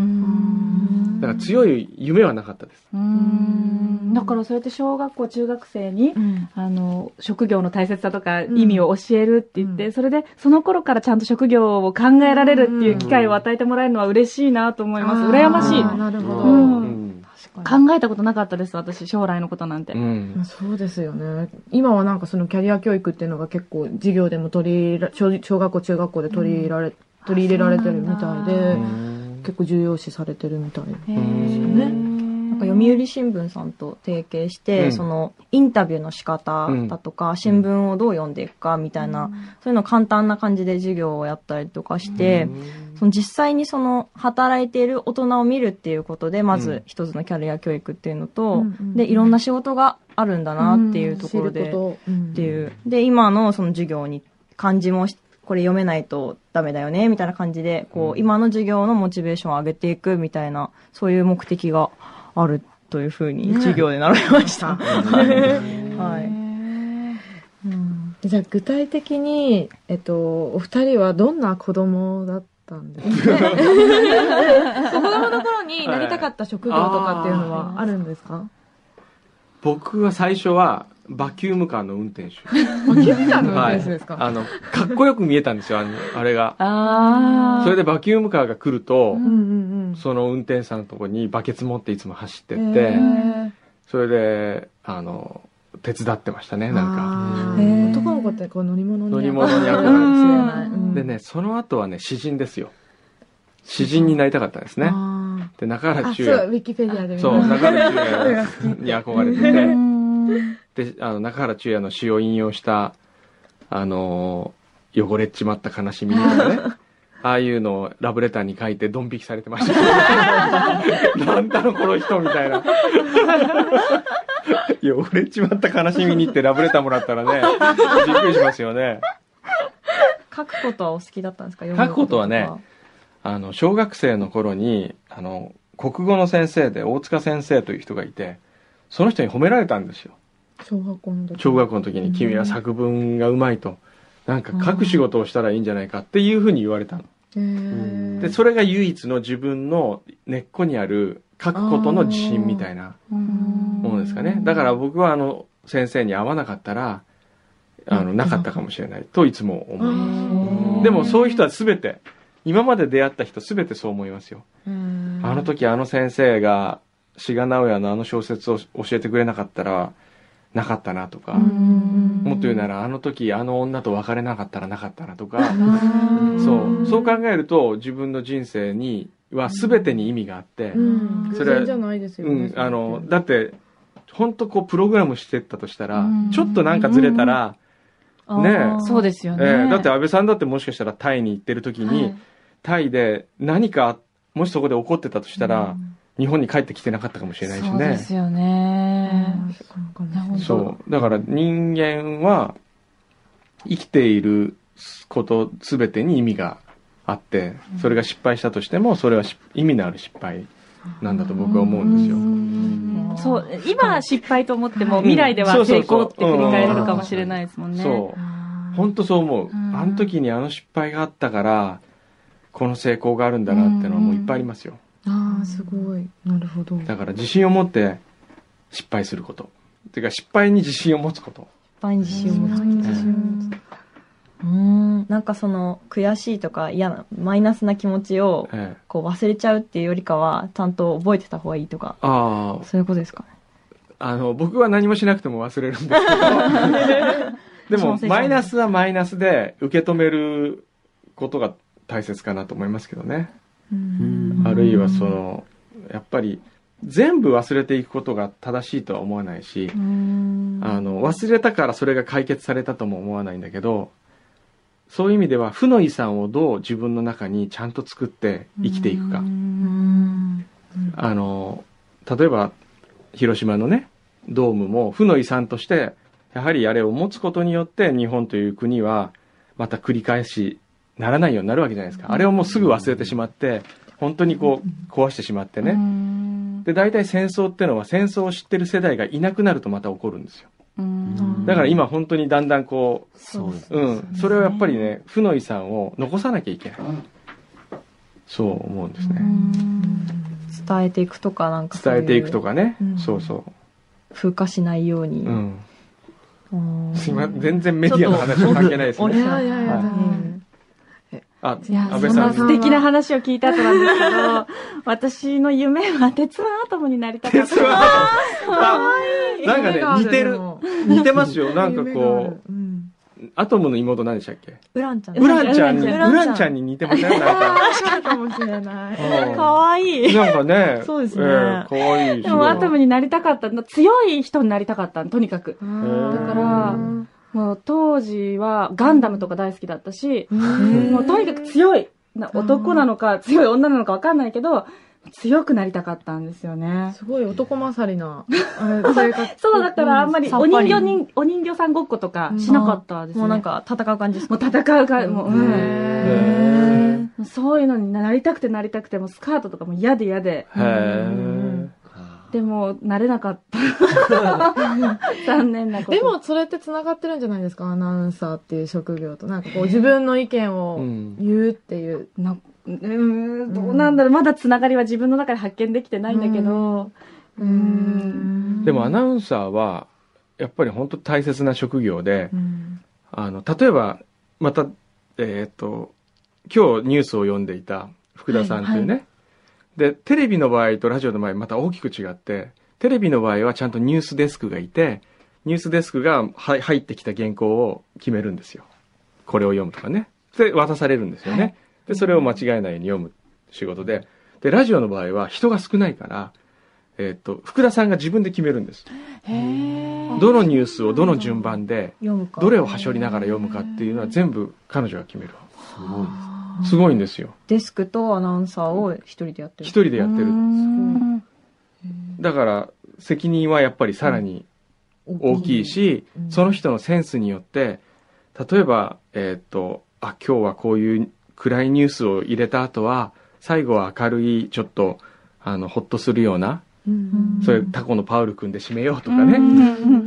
だから強い夢はなかったです。うんだからそうやって小学校、中学生に、うんあの、職業の大切さとか意味を教えるって言って、うんそれでその頃からちゃんと職業を考えられるっていう機会を与えてもらえるのは嬉しいなと思います。羨ましい。なるほど。考えたことなかったです、私、将来のことなんて。うん。そうですよね。今はなんかそのキャリア教育っていうのが結構授業でも取り入れ、小小学校、中学校で取り入れられ、取り入れられてるみたいで、うん結構重要視されてるみたい。へんーなんか読売新聞さんと提携して、うん。そのインタビューの仕方だとか、新聞をどう読んでいくかみたいな、そういうの簡単な感じで授業をやったりとかして、その実際にその働いている大人を見るっていうことで、まうん。ず一つのキャリア教育っていうのと、うんうんで、いろんな仕事があるんだなっていうところで、っていう。で、今のその授業に漢字もしこれ読めないとダメだよね、みたいな感じで、こう、うん。今の授業のモチベーションを上げていくみたいな、そういう目的があるというふうに授業で習いました。はい。うん。じゃあ具体的に、えっと、お二人はどんな子供だったんですか？子供の頃になりたかった職業とかっていうのはあるんですか？僕は最初はバキュームカーの運転手。あ、キムカの運転手ですか、あの、かっこよく見えたんですよ、あのあれが。あーそれでバキュームカーが来ると、うんうんうん。その運転手さんのとこにバケツ持っていつも走ってって、それで、あの、手伝ってましたね、なんか。男の子ってこう乗り物に乗り物に憧れるか憧れるもしれない。うんでね、その後はね、詩人ですよ。詩人になりたかったんですね。あで、中原中そう、ウ也。ィキペディアで見そう、ました中原中也に憧れてて、うんで、あの、中原中也の詩を引用した、あのー汚れっちまった悲しみとかね。ああいうのをラブレターに書いてドン引きされてました。なんだろこの人みたいな。汚れっちまった悲しみにってラブレターもらったらね、びっくりしますよね。書くことはお好きだったんですか書くことはねあの、小学生の頃に、あの、国語の先生で大塚先生という人がいて、その人に褒められたんですよ。小学校の時。小学校の時に君は作文がうまいと。なんか書く仕事をしたらいいんじゃないかっていうふうに言われたの。で、それが唯一の自分の根っこにある書くことの自信みたいなものですかね。だから僕はあの先生に会わなかったら、あの、なかったかもしれないといつも思います。でもそういう人は全て、今まで出会った人全てそう思いますよ。うんあの時あの先生が、志賀直哉のあの小説を教えてくれなかったら、なかったなとか、うん。もっと言うならあの時あの女と別れなかったらなかったなとか、うんそう、そう考えると自分の人生には全てに意味があって、うん。それ偶然じゃないですよね。うん、あの、だって、本当こうプログラムしてったとしたらうん、ちょっとなんかずれたら、ねえ。そうですよね。えーだって安倍さんだってもしかしたらタイに行ってる時に、はい。タイで何か、もしそこで起こってたとしたら、日本に帰ってきてなかったかもしれないしそうでね。すよね。そう。だから人間は、生きていることすべてに意味があって、それが失敗したとしても、それはし意味のある失敗なんだと僕は思うんですよ。そう、今は失敗と思っても、はい未来では成功って振り返れるかもしれないですもんね。そう。本当そう思う。んあの時にあの失敗があったから、この成功があるんだなっていうのはもういっぱいありますよ。ああ、すごい。なるほど。だから自信を持って失敗すること。ていうか失敗に自信を持つこと。失敗に自信を持つ。自信を持つうん。なんかその、悔しいとか嫌な、マイナスな気持ちを、ええ、こう忘れちゃうっていうよりかは、ちゃんと覚えてた方がいいとか、ああ、そういうことですかね。あの、僕は何もしなくても忘れるんですけど、でも、マイナスはマイナスで受け止めることが大切かなと思いますけどね。うんあるいはその、やっぱり、全部忘れていくことが正しいとは思わないし、あの、忘れたからそれが解決されたとも思わないんだけど、そういう意味では負の遺産をどう自分の中にちゃんと作って生きていくか。うん。あの、例えば、広島のね、ドームも負の遺産として、やはりあれを持つことによって日本という国はまた繰り返しならないようになるわけじゃないですか。あれをもうすぐ忘れてしまって、本当にこう壊してしまってね。で、大体戦争ってのは戦争を知ってる世代がいなくなるとまた起こるんですよ。だから今本当にだんだんこそうですう、うん、それをやっぱりね、負の遺産を残さなきゃいけない。そう思うんですね。伝えていくとか、なんか伝えていくとかね。うんそうそう。風化しないように。うん。うんすいません、全然メディアの話は関係ないですね。いやいやいや、はいうんあ、いや、そんな素敵な話を聞いた後なんですけど、私の夢は鉄腕アトムになりたかった。鉄腕あなんかね、似てる。似てますよ。なんかこう、うんう、アトムの妹何でしたっけ？ウランちゃん。ウランちゃんに、ウウランちゃんに似てません？なんか。確かもしれない。うんかわいい。なんかね、そうですねええかわいいし。でもアトムになりたかったの。強い人になりたかったの、とにかく。ーだから、もう当時はガンダムとか大好きだったし、うんもうとにかく強い。な男なのか強い女なのかわかんないけど、強くなりたかったんですよね。すごい男勝りな。そう、だからあんまりお人形に、お人形さんごっことかしなかったですね。もうなんか戦う感じですか？もう戦うか、もう、うん。へもうそういうのになりたくてなりたくて、もうスカートとかも嫌で嫌で。へえ。でも、なれなかった。残念なこと。で、も、それって繋がってるんじゃないですか？アナウンサーっていう職業と。なんかこう、自分の意見うをん。言うっていう。なうーん、どうなんだろう。まだつながりは自分の中で発見できてないんだけど、うーん。でもアナウンサーは、やっぱり本当大切な職業で、うんあの、例えば、また、えっ、と、今日ニュースを読んでいた福田さんっていうね、はいで、テレビの場合とラジオの場合また大きく違って、テレビの場合はちゃんとニュースデスクがいて、ニュースデスクがは入ってきた原稿を決めるんですよ。これを読むとかね。で、渡されるんですよね。はいで、それを間違えないように読む仕事で。で、ラジオの場合は人が少ないから、えっ、と、福田さんが自分で決めるんです。どのニュースをどの順番で。どれをはしょりながら読むかっていうのは全部彼女が決める。すごいですすごいんですよ。デスクとアナウンサーを一人でやってる。一人でやってるだから、責任はやっぱりさらに大きいし、その人のセンスによって、例えば、えーっと、あ、今日はこういう暗いニュースを入れた後は、最後は明るい、ちょっと、あの、ほっとするような、うんそういうタコのパウル君で締めようとかね。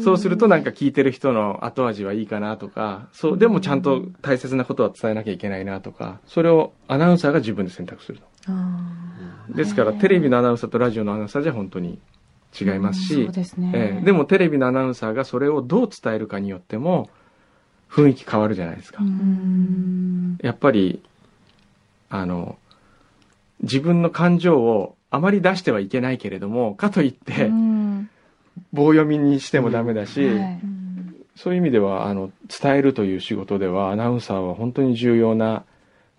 そうするとなんか聞いてる人の後味はいいかなとか、そう、でもちゃんと大切なことは伝えなきゃいけないなとか、それをアナウンサーが自分で選択すると。ですから、テレビのアナウンサーとラジオのアナウンサーじゃ本当に違いますし、ですね。ええ。でもテレビのアナウンサーがそれをどう伝えるかによっても、雰囲気変わるじゃないですか。う。ん。やっぱり、あの、自分の感情をあまり出してはいけないけれども、かといって、うん棒読みにしてもダメだし、はいそういう意味では、あの、伝えるという仕事では、アナウンサーは本当に重要な、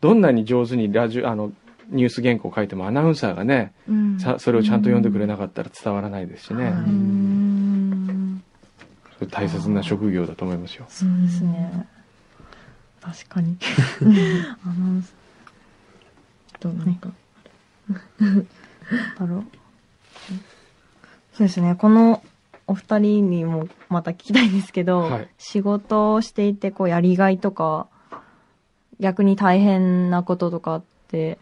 どんなに上手にラジオ、あの、ニュース原稿を書いてもアナウンサーがね、うんさそれをちゃんと読んでくれなかったら伝わらないですしね、大切な職業だと思いますよ。そうですね。確かに。アナウンサとなん か、ー だろう。そうですね。このお二人にもまた聞きたいんですけど、はい仕事をしていて、こう、やりがいとか、逆に大変なこととかって、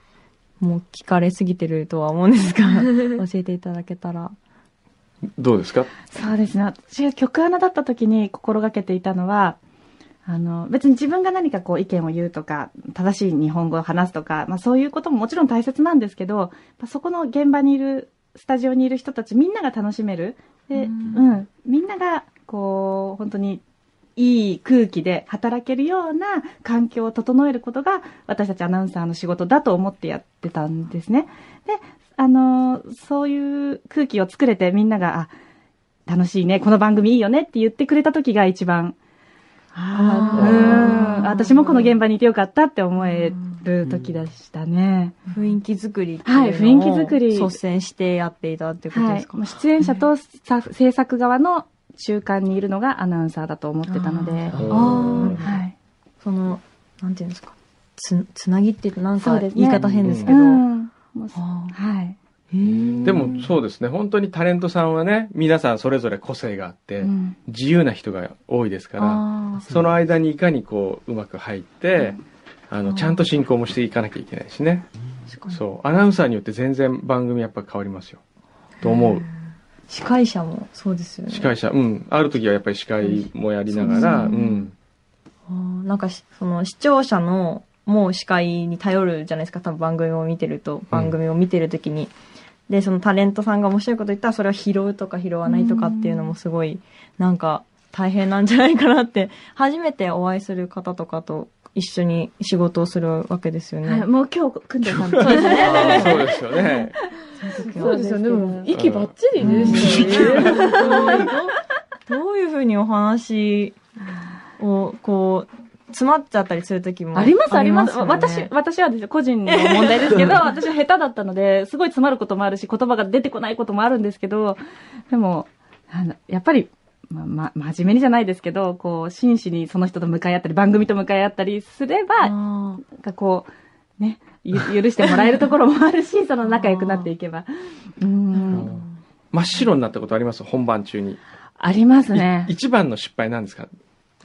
もう聞かれすぎてるとは思うんですが、教えていただけたら。どうですか？そうですね。私が曲穴だった時に心がけていたのは、あの、別に自分が何かこう意見を言うとか、正しい日本語を話すとか、まあそういうことももちろん大切なんですけど、そこの現場にいる、スタジオにいる人たちみんなが楽しめる。で、うん、うん、みんなが、こう、本当にいい空気で働けるような環境を整えることが私たちアナウンサーの仕事だと思ってやってたんですね。で、あの、そういう空気を作れてみんなが、あ、楽しいね、この番組いいよねって言ってくれた時が一番、あうん、私もこの現場にいてよかったって思える時でしたね。雰囲気作りはい、雰囲気作り。率先してやっていたってことですか、はい、出演者と制作側の中間にいるのがアナウンサーだと思ってたので。ああ。はい。その、なんていうんですか？つ、つなぎって言うとなんか言い方変ですけど。はい。でもそうですね、本当にタレントさんはね、皆さんそれぞれ個性があって、うん、自由な人が多いですから、その間にいかにこう、うまく入って、あの、ちゃんと進行もしていかなきゃいけないしね。そう。アナウンサーによって全然番組やっぱ変わりますよ。と思う。司会者もそうですよね。司会者、うん。ある時はやっぱり司会もやりながら、ううん。なんかその視聴者のもう司会に頼るじゃないですか、多分番組を見てると、番組を見てるときに。うんで、そのタレントさんが面白いこと言ったら、それを拾うとか拾わないとかっていうのもすごい、なんか、大変なんじゃないかなって、初めてお会いする方とかと一緒に仕事をするわけですよね。はい、もう今日、組んでたんです そうですね。そうですよね。そうですよね。でも、息ばっちりでしたよね。どういうふうにお話を、こう、詰まっちゃったりする時もあります、あります。私、私はです個人の問題ですけど、私は下手だったので、すごい詰まることもあるし、言葉が出てこないこともあるんですけど、でも、あのやっぱり、ま、ま、真面目にじゃないですけど、こう、真摯にその人と向かい合ったり、番組と向かい合ったりすれば、なんかこう、ね、許してもらえるところもあるし、その仲良くなっていけば。うん。真っ白になったことあります？本番中に。ありますね。一番の失敗なんですか？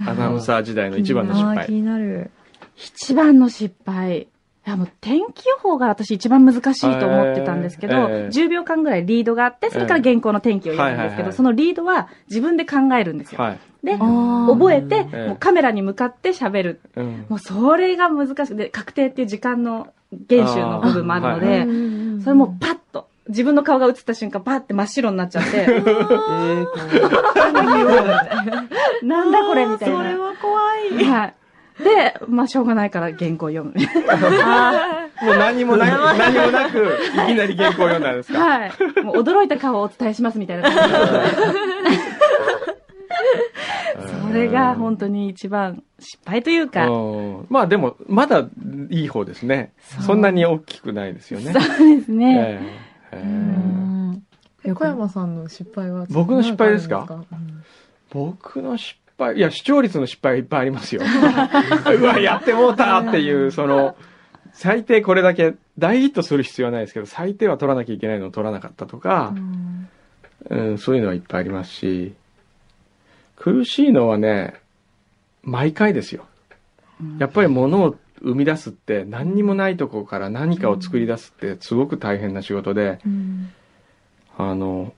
アナウンサー時代の一番の失敗。気になる。一番の失敗。いやもう天気予報が私一番難しいと思ってたんですけど、えー、10秒間ぐらいリードがあって、それから原稿の天気を読むんですけど、そのリードは自分で考えるんですよ。はい、で、覚えて、もうカメラに向かって喋る。うん、もうそれが難しくて、確定っていう時間の原種の部分もあるので、それもパッと。自分の顔が映った瞬間、パッて真っ白になっちゃって。えー、なんだこれみたいな。それは怖い。はい。で、まあ、しょうがないから原稿読む。もう何もなく、何もなく、いきなり原稿読んだんですか？はい。もう驚いた顔をお伝えしますみたいな感じそれが本当に一番失敗というか。まあでも、まだいい方ですね。そんなに大きくないですよね。そうですね。えー小山さんの失敗は僕の失敗ですか、うん、僕の失敗いや視聴率の失敗いっぱいありますよ。うわやってもうたっていうその最低これだけ大ヒットする必要はないですけど最低は取らなきゃいけないのを取らなかったとか、うん、うん、そういうのはいっぱいありますし苦しいのはね毎回ですよ。やっぱり物を生み出すって何にもないところから何かを作り出すってすごく大変な仕事で、うん、あの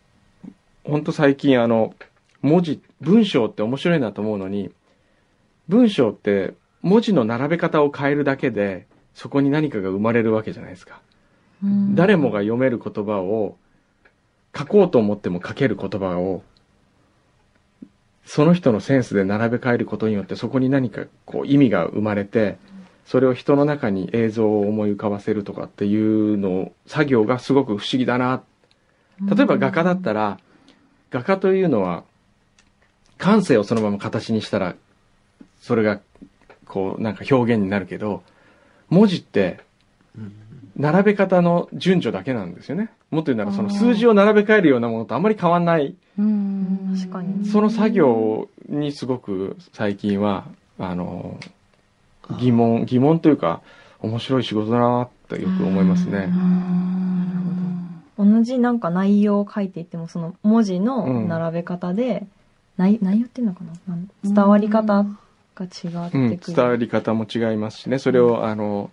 本当最近あの文字文章って面白いなと思うのに文章って文字の並べ方を変えるだけでそこに何かが生まれるわけじゃないですか。うん、誰もが読める言葉を書こうと思っても書ける言葉をその人のセンスで並べ替えることによってそこに何かこう意味が生まれてそれを人の中に映像を思い浮かばせるとかっていうの作業がすごく不思議だな例えば画家だったら画家というのは感性をそのまま形にしたらそれがこうなんか表現になるけど文字って並べ方の順序だけなんですよね。もっと言うならその数字を並べ替えるようなものとあまり変わんない。確かに。その作業にすごく最近は、あの、疑問、疑問というか、面白い仕事だなってよく思いますね。同じなんか内容を書いていても、その文字の並べ方で、うん、内内容っていうのかな？伝わり方が違ってくる、うん、伝わり方も違いますしね、それを、あの、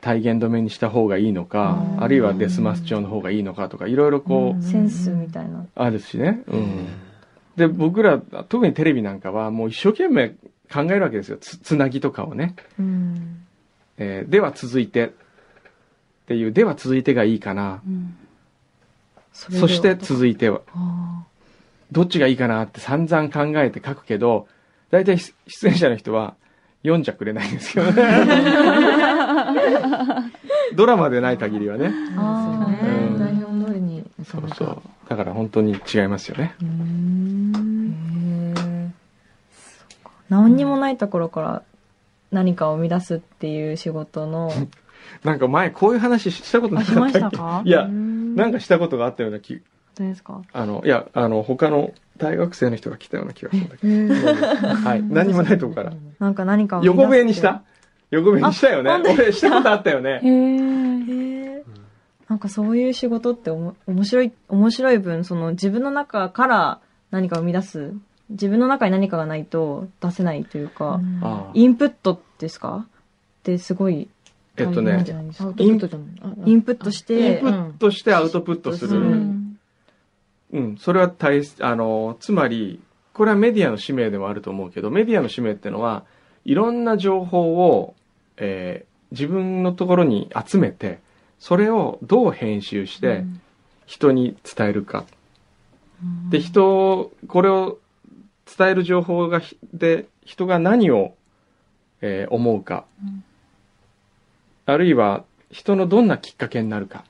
体言止めにした方がいいのか、あるいはデスマス調の方がいいのかとか、いろいろこう、センスみたいな。あるしね。うん。で、僕ら、特にテレビなんかは、もう一生懸命考えるわけですよ。つ、つなぎとかをね。うん。えーでは続いてっていう、では続いてがいいかな。うんそそして続いては、あどっちがいいかなって散々考えて書くけど、大体出出演者の人は読んじゃくれないんですよね。ドラマでない限りはね。あ。なんですようんね。台本通りに。そうそう。だから本当に違いますよね。うーん。へ何にもないところから何かを生み出すっていう仕事の、なんか前こういう話したことなかっっけ？したたか？いや、ーなんかしたことがあったような気、ですか？あの、いや、あの、他の大学生の人が来たような気がするんだけへど。ーはい。何にもないとこから。なんか何かを横笛にした？横笛にしたよね。俺したことあったよねへ。え。なんかそういう仕事っておも面白い、面白い分、その自分の中から何かを生み出す。自分の中に何かがないと出せないというか、ああ。インプットですか？ってすごいえっとねインプットしインてプ、ットしてアウトプットすうる。ん。うん。それは大切、あの、つまり、これはメディアの使命でもあると思うけど、メディアの使命ってのは、いろんな情報を、えー自分のところに集めて、それをどう編集して人に伝えるか。で、人を、これを伝える情報がひ、で、人が何を、えー思うか。うんあるいは、人のどんなきっかけになるか。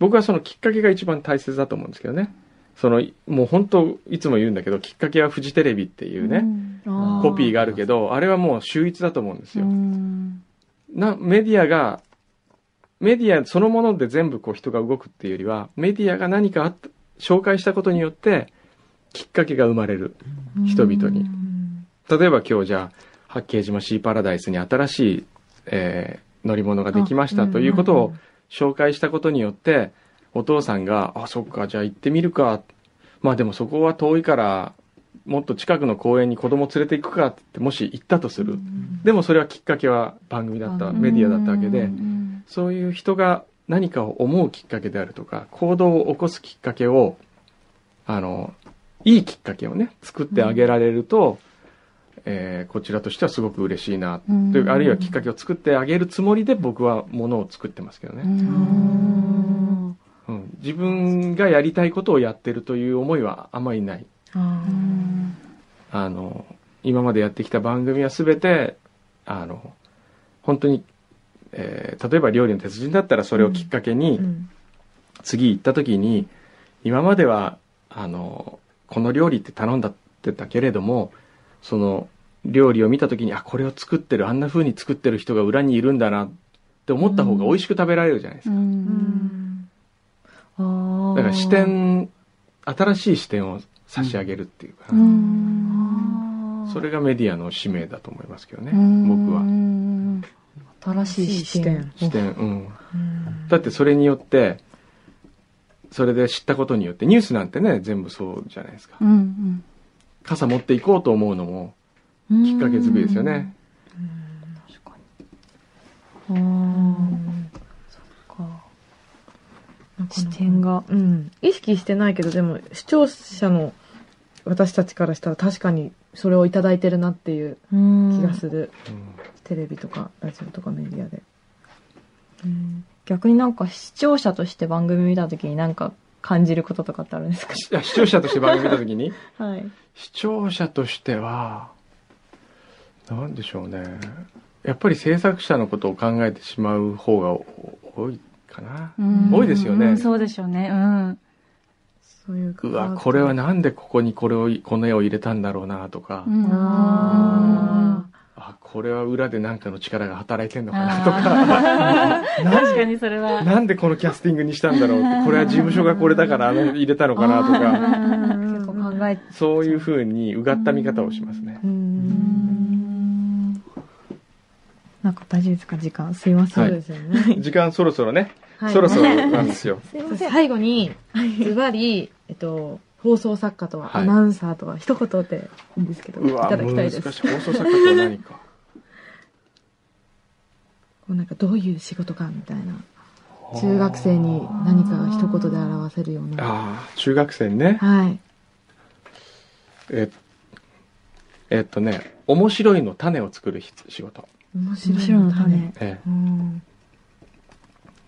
僕はそのきっかけが一番大切だと思うんですけどね。その、もう本当、いつも言うんだけど、きっかけはフジテレビっていうね、うんコピーがあるけど、あれはもう秀逸だと思うんですうよ。んな、メディアが、メディアそのもので全部こう人が動くっていうよりは、メディアが何かあった、紹介したことによって、きっかけが生まれる。人々に例えば今日じゃあ、八景島シーパラダイスに新しい、えー乗り物ができましたということを紹介したことによって、お父さんが、あ、そっか、じゃあ行ってみるか。まあでもそこは遠いから、もっと近くの公園に子供連れて行くかって、もし行ったとする。でもそれはきっかけは番組だった、メディアだったわけで、うんそういう人が何かを思うきっかけであるとか、行動を起こすきっかけを、あの、いいきっかけをね、作ってあげられると、えーこちらとしてはすごく嬉しいな、うん。というかあるいはきっかけを作ってあげるつもりで僕はものを作ってますけどうね、ん。うん。自分がやりたいことをやってるという思いはあまりない。ああの、今までやってきた番組はすべて、あの、本当に、えー例えば料理の鉄人だったらそれをきっかけに、ーうん。次行った時に今まではあのこの料理って頼んだってたけれどもその料理を見た時にあこれを作ってるあんな風に作ってる人が裏にいるんだなって思った方が美味しく食べられるじゃないですうか。だから視点新しい視点を差し上げるっていうか。うな、ん。それがメディアの使命だと思いますけどねうん。僕は。新しい視点。視点うん。うん。だってそれによってそれで知ったことによってニュースなんてね全部そうじゃないですかうんうん傘持っていこうと思うのもきっかけ作りですよね。あーそっか。視点が。うん。意識してないけど、でも、視聴者の私たちからしたら確かにそれをいただいてるなっていう気気がする。うんテレビとかラジオとかメディアで。逆になんか視聴者として番組見たときになんか感じることとかってあるんですか？いや視聴者として番組見た時に？はい。視聴者としてはなんでしょうね。やっぱり制作者のことを考えてしまう方が多いかな、うん。多いですよね、うんそうでしょうね。うん。そういううわこれはなんでここにこれをこの絵を入れたんだろうなとか、うん。ああこれは裏で何かの力が働いてんのかなとか。確かにそれは。なんでこのキャスティングにしたんだろうってこれは事務所がこれだから入れたのかなとか。結構考えそういうふうにうがった見方をしますね。ん。なんか大丈夫ですか？時間。すいません。そうですよね。時間そろそろね、はい。そろそろなんですよ。すいません。最後に、ズバリ、えっと、放送作家とは、はい。アナウンサーとは、一言でいいんですけど、いうわただきたいです。放送作家とは何かこうなんかどういう仕事かみたいな。中学生に何か一言で表せるような。ああ中学生にねはい。ええっとね、面白いの種を作る仕事。面白いの種。ええ、うん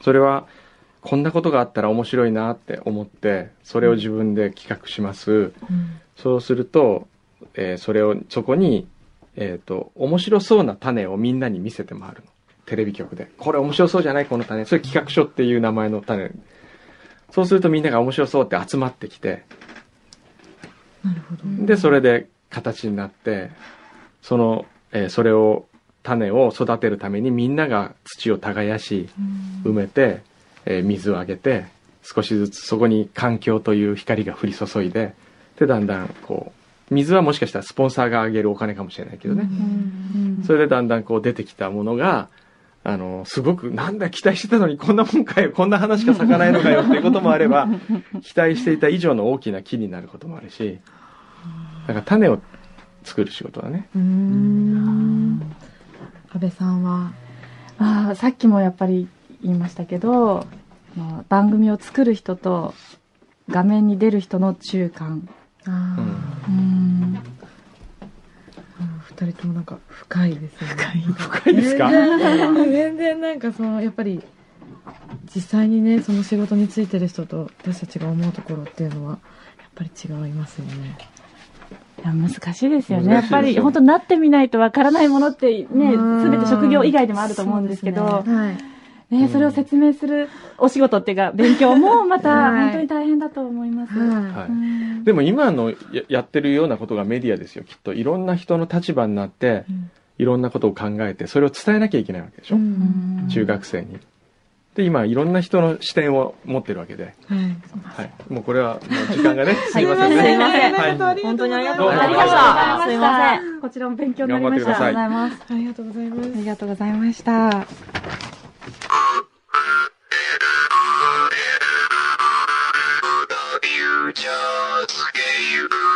それはこんなことがあったら面白いなって思ってそれを自分で企画します、うん、そうすると、えー、それをそこに、えーと、面白そうな種をみんなに見せて回るのテレビ局で。これ面白そうじゃない？この種。それ企画書っていう名前の種。そうするとみんなが面白そうって集まってきて。なるほど。でそれで形になってその、えー、それを種を育てるためにみんなが土を耕し埋めて、えー、水をあげて少しずつそこに環境という光が降り注いででだんだんこう水はもしかしたらスポンサーがあげるお金かもしれないけどね。それでだんだんこう出てきたものがあのすごくなんだ期待してたのにこんなもんかよこんな話しか咲かないのかよっていうこともあれば 期待していた以上の大きな木になることもあるしだから種を作る仕事だね。安倍さんは？あさっきもやっぱり言いましたけど番組を作る人と画面に出る人の中間。あうん二人ともなんか深いですね。深い深いですか？全然なんかそのやっぱり実際にねその仕事についてる人と私たちが思うところっていうのはやっぱり違いますよね。や難しいですよね。やっぱり本当なってみないとわからないものってね、すべて職業以外でもあると思うんですけど、ね、はいね、それを説明するお仕事っていうか、勉強もまた本当に大変だと思います。はい、でも今のやってるようなことがメディアですよ、きっと。いろんな人の立場になって、いろんなことを考えて、それを伝えなきゃいけないわけでしょ？中学生に。で今いろんな人の視点を持ってるわけで、はい、はい、もうこれはもう時間がね すいませんね、すいません、はい、本当にありがとうございました。すいませんこちらも勉強になりました。頑張ってください。ありがとうございます。ありがとうございました You just gave